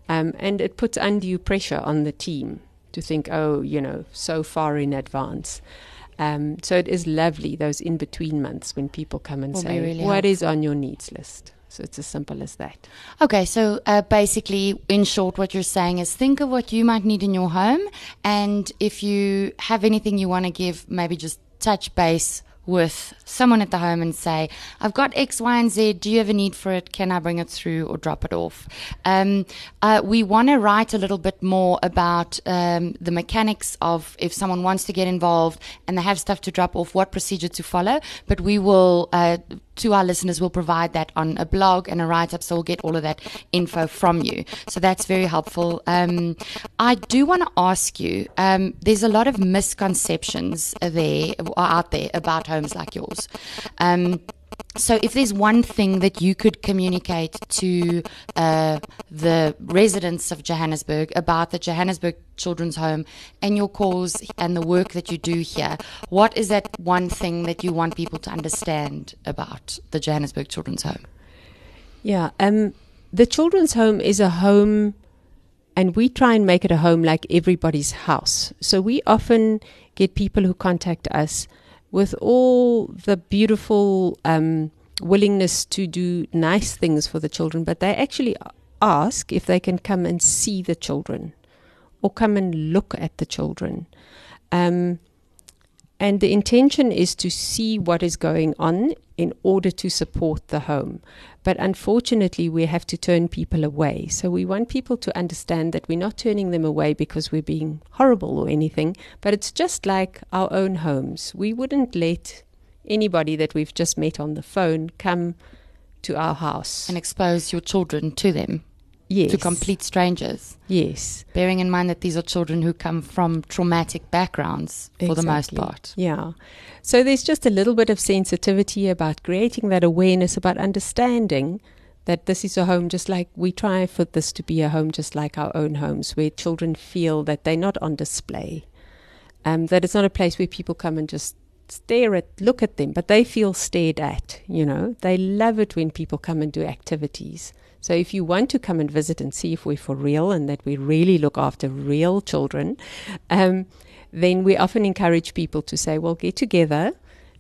Um, and it puts undue pressure on the team to think, oh, you know, so far in advance. Um, so it is lovely those in between months when people come and Will say, really "What is on your needs list?" So it's as simple as that. Okay, so uh, basically, in short, what you're saying is think of what you might need in your home, and if you have anything you want to give, maybe just touch base with someone at the home and say, I've got X, Y, and Z. Do you have a need for it? Can I bring it through or drop it off? Um, uh, we want to write a little bit more about um, the mechanics of if someone wants to get involved and they have stuff to drop off, what procedure to follow. But we will, uh, to our listeners, we'll provide that on a blog and a write up. So we'll get all of that info from you. So that's very helpful. Um, I do want to ask you um, there's a lot of misconceptions there out there about homes like yours. Um, so, if there's one thing that you could communicate to uh, the residents of Johannesburg about the Johannesburg Children's Home and your cause and the work that you do here, what is that one thing that you want people to understand about the Johannesburg Children's Home? Yeah. Um, the children's home is a home, and we try and make it a home like everybody's house. So we often get people who contact us with all the beautiful um, willingness to do nice things for the children, but they actually ask if they can come and see the children or come and look at the children. Um, and the intention is to see what is going on in order to support the home. But unfortunately, we have to turn people away. So we want people to understand that we're not turning them away because we're being horrible or anything, but it's just like our own homes. We wouldn't let anybody that we've just met on the phone come to our house. And expose your children to them, yes. to complete strangers. Yes. Bearing in mind that these are children who come from traumatic backgrounds for the most part. Yeah. So there's just a little bit of sensitivity about creating that awareness, about understanding that this is a home just like we try for this to be a home just like our own homes, where children feel that they're not on display. Um, that it's not a place where people come and just stare at, look at them, but they feel stared at, you know. They love it when people come and do activities. So if you want to come and visit and see if we're for real and that we really look after real children, um, then we often encourage people to say, well, get together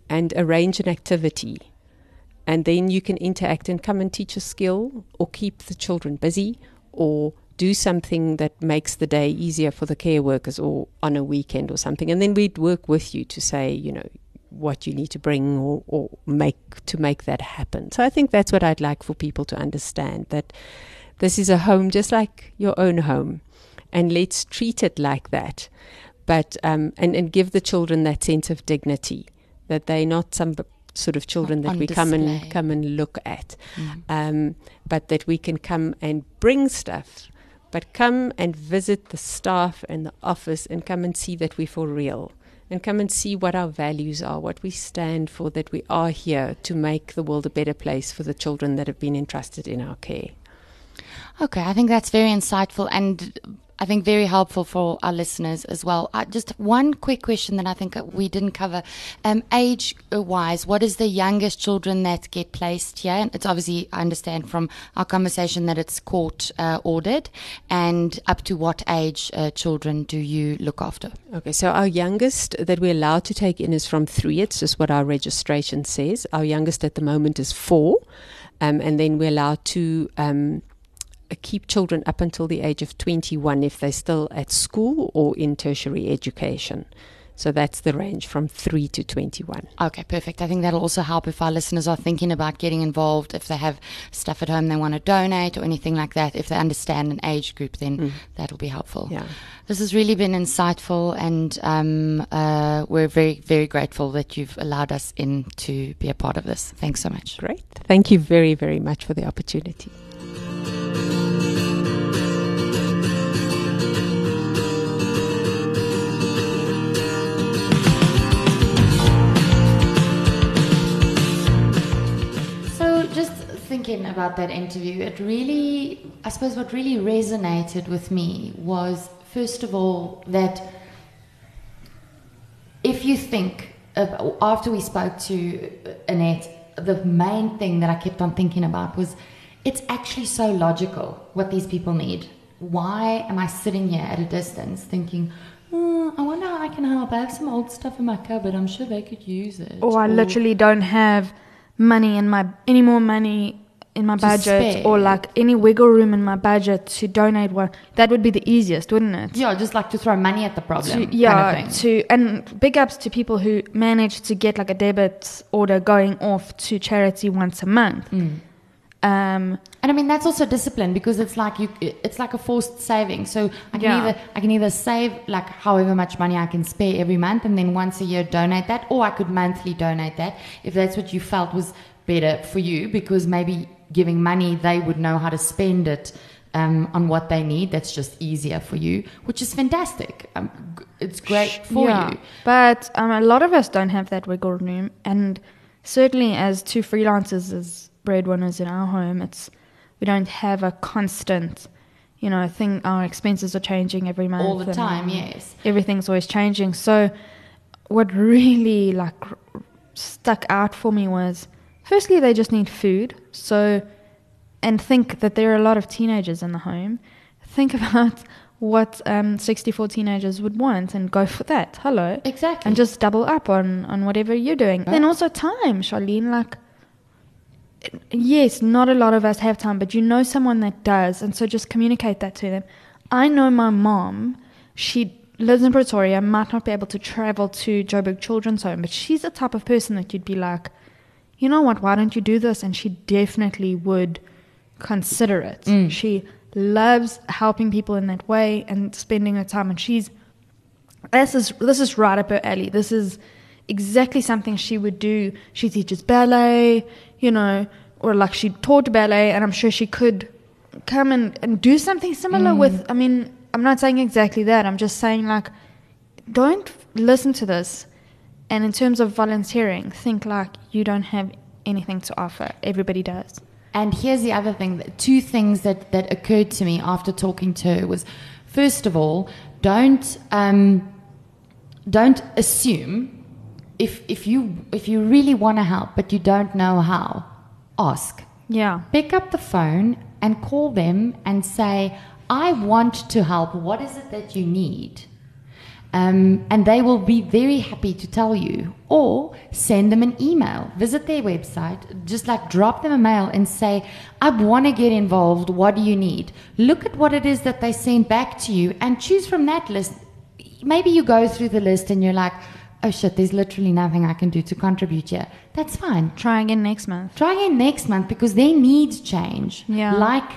and arrange an activity. And then you can interact and come and teach a skill or keep the children busy or do something that makes the day easier for the care workers or on a weekend or something. And then we'd work with you to say, you know, what you need to bring or, or make to make that happen. So I think that's what I'd like for people to understand that this is a home just like your own home. And let's treat it like that. But um, and, and give the children that sense of dignity that they're not some b- sort of children that we come and come and look at Mm. um, but that we can come and bring stuff, but come and visit the staff and the office and come and see that we're for real. And come and see what our values are, what we stand for, that we are here to make the world a better place for the children that have been entrusted in our care. Okay, I think that's very insightful and I think very helpful for our listeners as well. Uh, just one quick question that I think we didn't cover. Um, age wise, what is the youngest children that get placed here? And it's obviously, I understand from our conversation that it's court uh, ordered. And up to what age uh, children do you look after? Okay, so our youngest that we're allowed to take in is from three. It's just what our registration says. Our youngest at the moment is four, um, and then we're allowed to um, keep children up until the age of 21 if they're still at school or in tertiary education. So that's the range from 3 to 21. Okay, perfect. I think that'll also help if our listeners are thinking about getting involved, if they have stuff at home they want to donate or anything like that. If they understand an age group, then mm. that'll be helpful. Yeah. This has really been insightful, and um, uh, we're very, very grateful that you've allowed us in to be a part of this. Thanks so much. Great. Thank you very, very much for the opportunity. Thinking about that interview, it really, I suppose, what really resonated with me was, first of all, that if you think, after we spoke to Annette, the main thing that I kept on thinking about was it's actually so logical what these people need. Why am I sitting here at a distance thinking, oh, I wonder how I can help? I have some old stuff in my cupboard. I'm sure they could use it. Or I literally don't have money in my any more money in my budget spare. or like any wiggle room in my budget to donate one that would be the easiest wouldn't it yeah just like to throw money at the problem to, yeah kind of to and big ups to people who manage to get like a debit order going off to charity once a month mm. Um, and I mean that's also discipline because it's like you, it's like a forced saving. So I can yeah. either I can either save like however much money I can spare every month, and then once a year donate that, or I could monthly donate that if that's what you felt was better for you because maybe giving money, they would know how to spend it um, on what they need. That's just easier for you, which is fantastic. Um, it's great for yeah, you. But um, a lot of us don't have that wiggle room. And certainly, as two freelancers, as breadwinners in our home, it's we don't have a constant. You know, thing. Our expenses are changing every month. All the time, yes. Everything's always changing. So, what really like stuck out for me was Firstly, they just need food. So, and think that there are a lot of teenagers in the home. Think about what um, 64 teenagers would want and go for that. Hello. Exactly. And just double up on, on whatever you're doing. Right. Then also time, Charlene. Like, yes, not a lot of us have time, but you know someone that does. And so just communicate that to them. I know my mom, she lives in Pretoria, might not be able to travel to Joburg Children's Home, but she's the type of person that you'd be like, you know what, why don't you do this? And she definitely would consider it. Mm. She loves helping people in that way and spending her time. And she's, this is, this is right up her alley. This is exactly something she would do. She teaches ballet, you know, or like she taught ballet, and I'm sure she could come and, and do something similar mm. with, I mean, I'm not saying exactly that. I'm just saying, like, don't listen to this and in terms of volunteering, think like you don't have anything to offer. Everybody does. And here's the other thing two things that, that occurred to me after talking to her was first of all, don't, um, don't assume if, if, you, if you really want to help but you don't know how, ask. Yeah. Pick up the phone and call them and say, I want to help. What is it that you need? Um, and they will be very happy to tell you. Or send them an email, visit their website, just like drop them a mail and say, I want to get involved. What do you need? Look at what it is that they send back to you and choose from that list. Maybe you go through the list and you're like, oh shit, there's literally nothing I can do to contribute here. That's fine. Try again next month. Try again next month because their needs change. Yeah. Like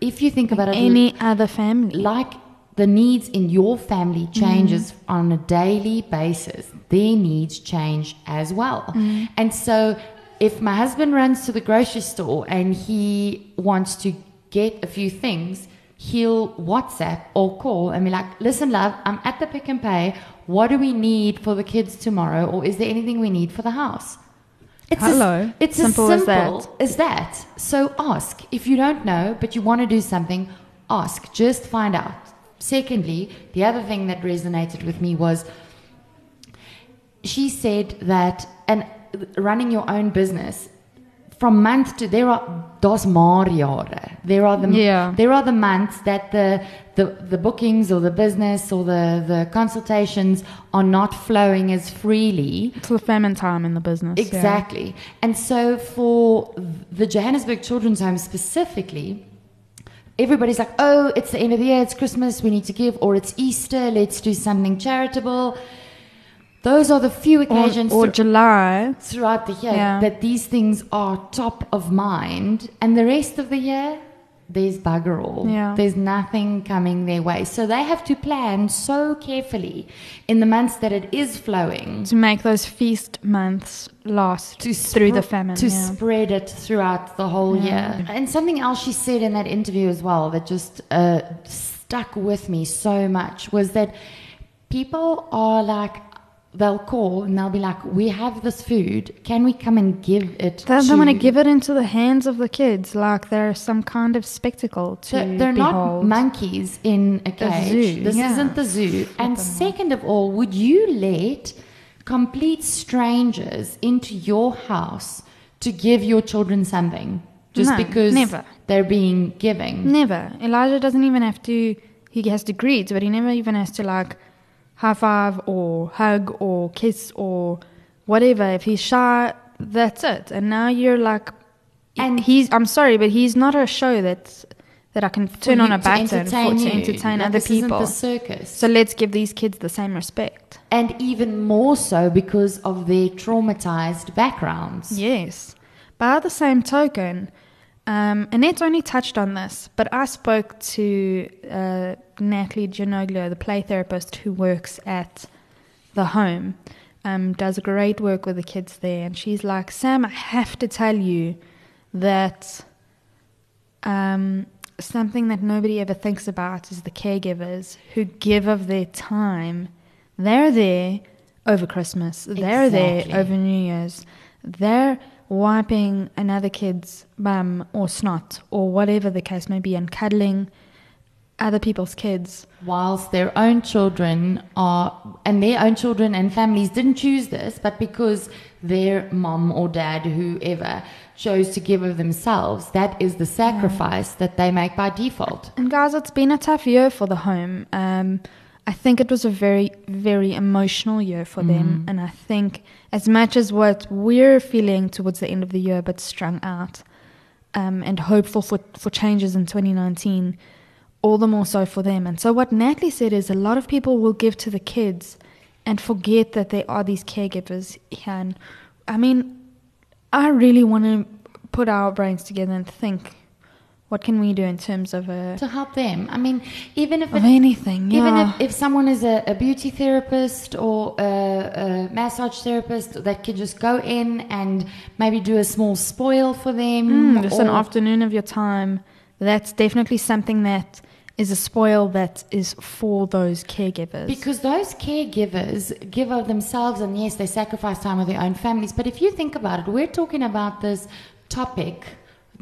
if you think about it, any other family. Like the needs in your family changes mm. on a daily basis their needs change as well mm. and so if my husband runs to the grocery store and he wants to get a few things he'll whatsapp or call and be like listen love i'm at the Pick and Pay what do we need for the kids tomorrow or is there anything we need for the house it's Hello. As, it's simple as simple that. as that. So ask. If you don't know, but you want to do something, ask. Just find out. Secondly, the other thing that resonated with me was she said that and running your own business from month to there are dos mariare. There are the yeah. there are the months that the, the the bookings or the business or the the consultations are not flowing as freely. It's the famine time in the business. Exactly. Yeah. And so for the Johannesburg Children's Home specifically, everybody's like, oh, it's the end of the year, it's Christmas, we need to give, or it's Easter, let's do something charitable. Those are the few occasions or thr- July. throughout the year Yeah. that these things are top of mind, and the rest of the year, there's bugger all. Yeah. There's nothing coming their way. So they have to plan so carefully in the months that it is flowing To make those feast months last to through the famine. to yeah. spread it throughout the whole Yeah. year. And something else she said in that interview as well that just uh, stuck with me so much was that people are like they'll call and they'll be like, "We have this food. Can we come and give it?" They don't want to give it into the hands of the kids like they're some kind of spectacle to They're, they're not monkeys in a cage. zoo, This yeah. isn't the zoo. And second of all, would you let complete strangers into your house to give your children something just No, because never. they're being giving? Never. Elijah doesn't even have to. He has to greet, but he never even has to like high five or hug or kiss or whatever. If he's shy, that's it. And now you're like, And- he's. I'm sorry, but he's not a show that that I can turn on a to button for to entertain other this isn't people. the circus. So let's give these kids the same respect. and even more so because of their traumatized backgrounds. Yes. By the same token, um, Annette only touched on this, but I spoke to uh, Natalie Gianoglio, the play therapist who works at the home, um, does great work with the kids there. And she's like, Sam, I have to tell you that um, something that nobody ever thinks about is the caregivers who give of their time. They're there over Christmas. They're Exactly. there over New Year's. They're wiping another kid's bum or snot or whatever the case may be and cuddling other people's kids. whilst their own children are and their own children and families didn't choose this but because their mom or dad whoever chose to give of themselves that is the sacrifice that they make by default And guys, it's been a tough year for the home. Um, I think it was a very, very emotional year for them. And I think as much as what we're feeling towards the end of the year, but strung out um, and hopeful for, for changes in 2019, all the more so for them. And so what Natalie said is a lot of people will give to the kids and forget that there are these caregivers. And I mean, I really want to put our brains together and think, what can we do in terms of a to help them i mean even if of it, anything? Yeah. even if, if someone is a, a beauty therapist or a, a massage therapist that can just go in and maybe do a small spoil for them Mm, just an afternoon of your time. That's definitely something that is a spoil that is for those caregivers. Because those caregivers give of themselves, and yes, they sacrifice time with their own families. But if you think about it, we're talking about this topic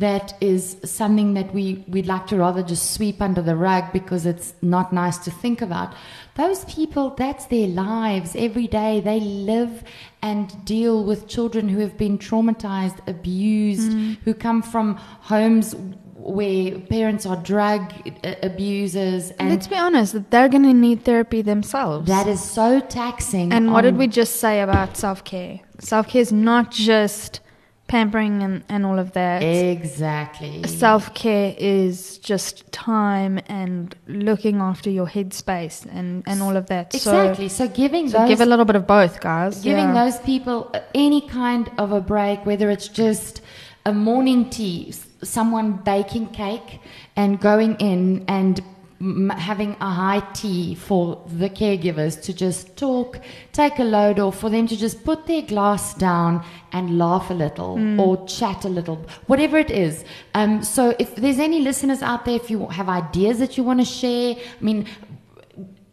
that is something that we, we'd like to rather just sweep under the rug because it's not nice to think about. Those people, that's their lives every day. They live and deal with children who have been traumatized, abused, who come from homes where parents are drug uh, abusers and Let's be honest, they're going to need therapy themselves. that is so taxing. and what did we just say about self care? Self care is not just pampering and, and all of that. Exactly. Self care is just time and looking after your headspace and, and all of that. Exactly. So, giving So, so those give a little bit of both, guys. giving Yeah. those people any kind of a break, whether it's just a morning tea, someone baking cake, and going in and having a high tea for the caregivers to just talk, take a load off, for them to just put their glass down and laugh a little or chat a little, whatever it is. Um, so if there's any listeners out there, if you have ideas that you want to share, I mean,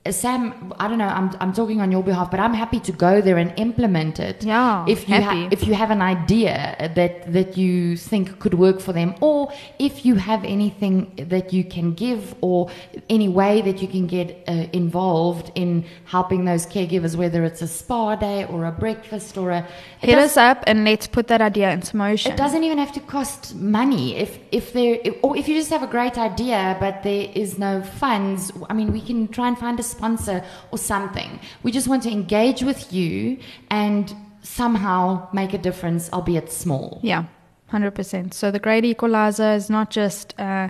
Sam, I don't know. I'm, I'm talking on your behalf, but I'm happy to go there and implement it. Yeah, If you happy. ha- if you have an idea that that you think could work for them, or if you have anything that you can give, or any way that you can get uh, involved in helping those caregivers, whether it's a spa day or a breakfast or a Hit us up and let's put that idea into motion. it doesn't even have to cost money. If if there or if you just have a great idea but there is no funds, I mean, we can try and find a sponsor or something. We just want to engage with you and somehow make a difference, albeit small. Yeah, hundred percent. So the great equalizer is not just uh,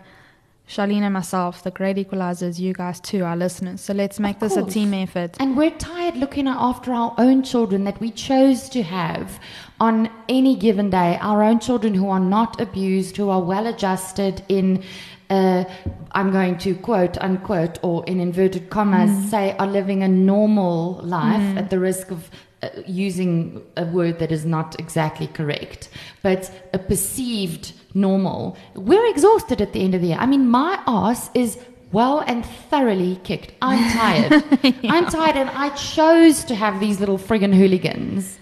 Charlene and myself, the great equalizers, you guys too, our listeners. So let's make this a team effort. And we're tired looking after our own children that we chose to have on any given day. Our own children who are not abused, who are well adjusted in, uh, I'm going to quote, unquote, or in inverted commas, say, are living a normal life at the risk of uh, using a word that is not exactly correct, but a perceived normal. We're exhausted at the end of the year. I mean, my ass is well and thoroughly kicked. I'm tired. I'm tired, and I chose to have these little friggin' hooligans.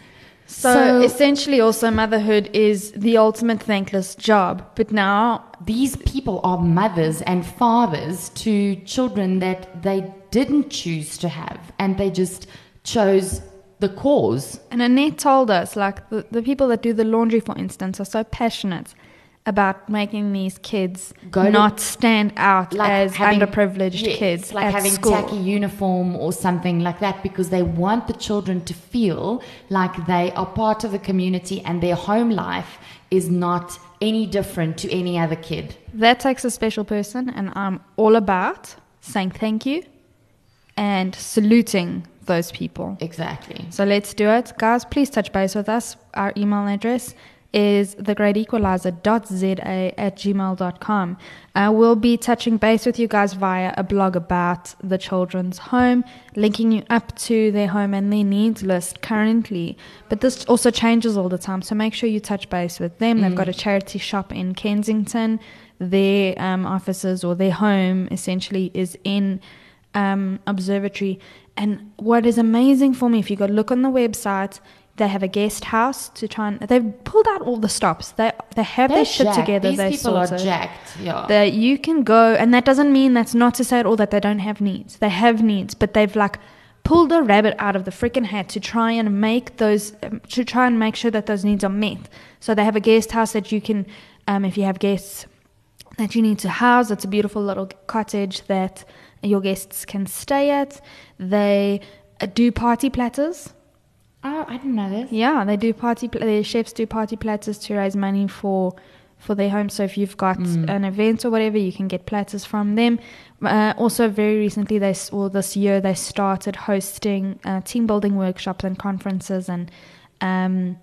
So, essentially, also, motherhood is the ultimate thankless job. But now, these people are mothers and fathers to children that they didn't choose to have, and they just chose the cause. and Annette told us, like, the, the people that do the laundry, for instance, are so passionate about making these kids Go to- not stand out Like as having- underprivileged yes, kids like having school. tacky uniform or something like that, because they want the children to feel like they are part of the community and their home life is not any different to any other kid. That takes a special person, and I'm all about saying thank you and saluting those people. Exactly. So let's do it. Guys, please touch base with us. Our email address is thegreatequalizer.za at gmail.com. Uh, we'll be touching base with you guys via a blog about the children's home, linking you up to their home and their needs list currently. But this also changes all the time, so make sure you touch base with them. They've got a charity shop in Kensington. Their um, offices or their home essentially is in um, observatory. And what is amazing for me, if you go look on the website, they have a guest house to try and they've pulled out all the stops. They they have They're their shit jacked. together. These they people are jacked. Yeah. That you can go, and that doesn't mean that's not to say at all that they don't have needs. They have needs, but they've like pulled a rabbit out of the freaking hat to try and make those um, to try and make sure that those needs are met. So they have a guest house that you can, um, if you have guests that you need to house. It's a beautiful little cottage that your guests can stay at. They uh, do party platters. Oh, I didn't know this. Yeah, they do party. Pl- their chefs do party platters to raise money for for their home. So if you've got an event or whatever, you can get platters from them. Uh, also, very recently, they well this year they started hosting uh, team building workshops and conferences and um,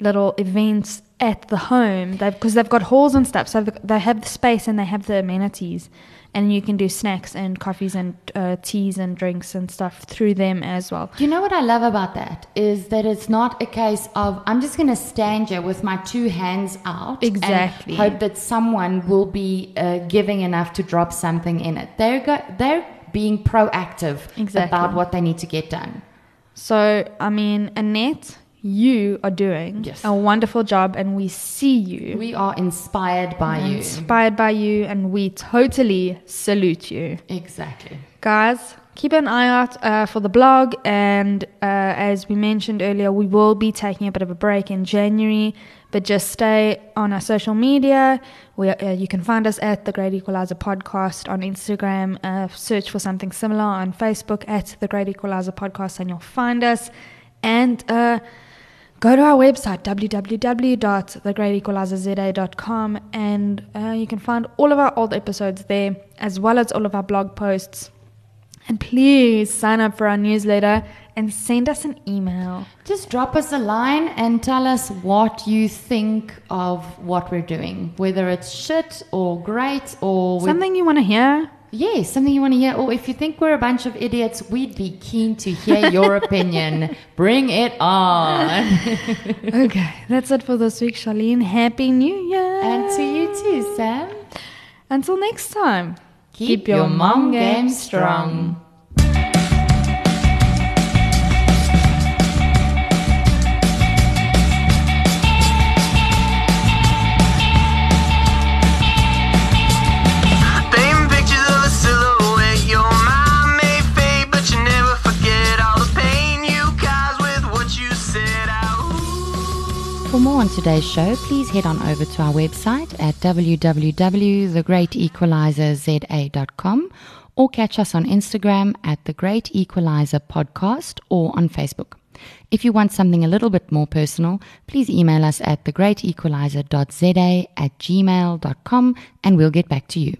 little events at the home. They've because they've got halls and stuff, so they- they have the space and they have the amenities. And you can do snacks and coffees and uh, teas and drinks and stuff through them as well. You know what I love about that is that it's not a case of I'm just going to stand here with my two hands out Exactly. and hope that someone will be uh, giving enough to drop something in it. They're go- they're being proactive Exactly. about what they need to get done. So, I mean, Annette, you are doing Yes. a wonderful job, and we see you. We are inspired by you. Inspired by you, and we totally salute you. Exactly. Guys, keep an eye out uh, for the blog. And uh, as we mentioned earlier, we will be taking a bit of a break in January, but just stay on our social media. We, uh, you can find us at the Great Equalizer Podcast on Instagram. Uh, search for something similar on Facebook at the Great Equalizer Podcast, and you'll find us. And uh, go to our website www.thegreatequalizerza.com and uh, you can find all of our old episodes there as well as all of our blog posts. And please sign up for our newsletter and send us an email. Just drop us a line and tell us what you think of what we're doing, whether it's shit or great or something you want to hear Yes, something you want to hear. Or if you think we're a bunch of idiots, we'd be keen to hear your opinion. Bring it on. okay that's it for this week charlene happy new year and to you too, Sam. until next time Keep, your mom game strong. For more on today's show, please head on over to our website at www.thegreatequalizerza.com or catch us on Instagram at The Great Equalizer Podcast or on Facebook. If you want something a little bit more personal, please email us at thegreatequalizer.za at gmail.com and we'll get back to you.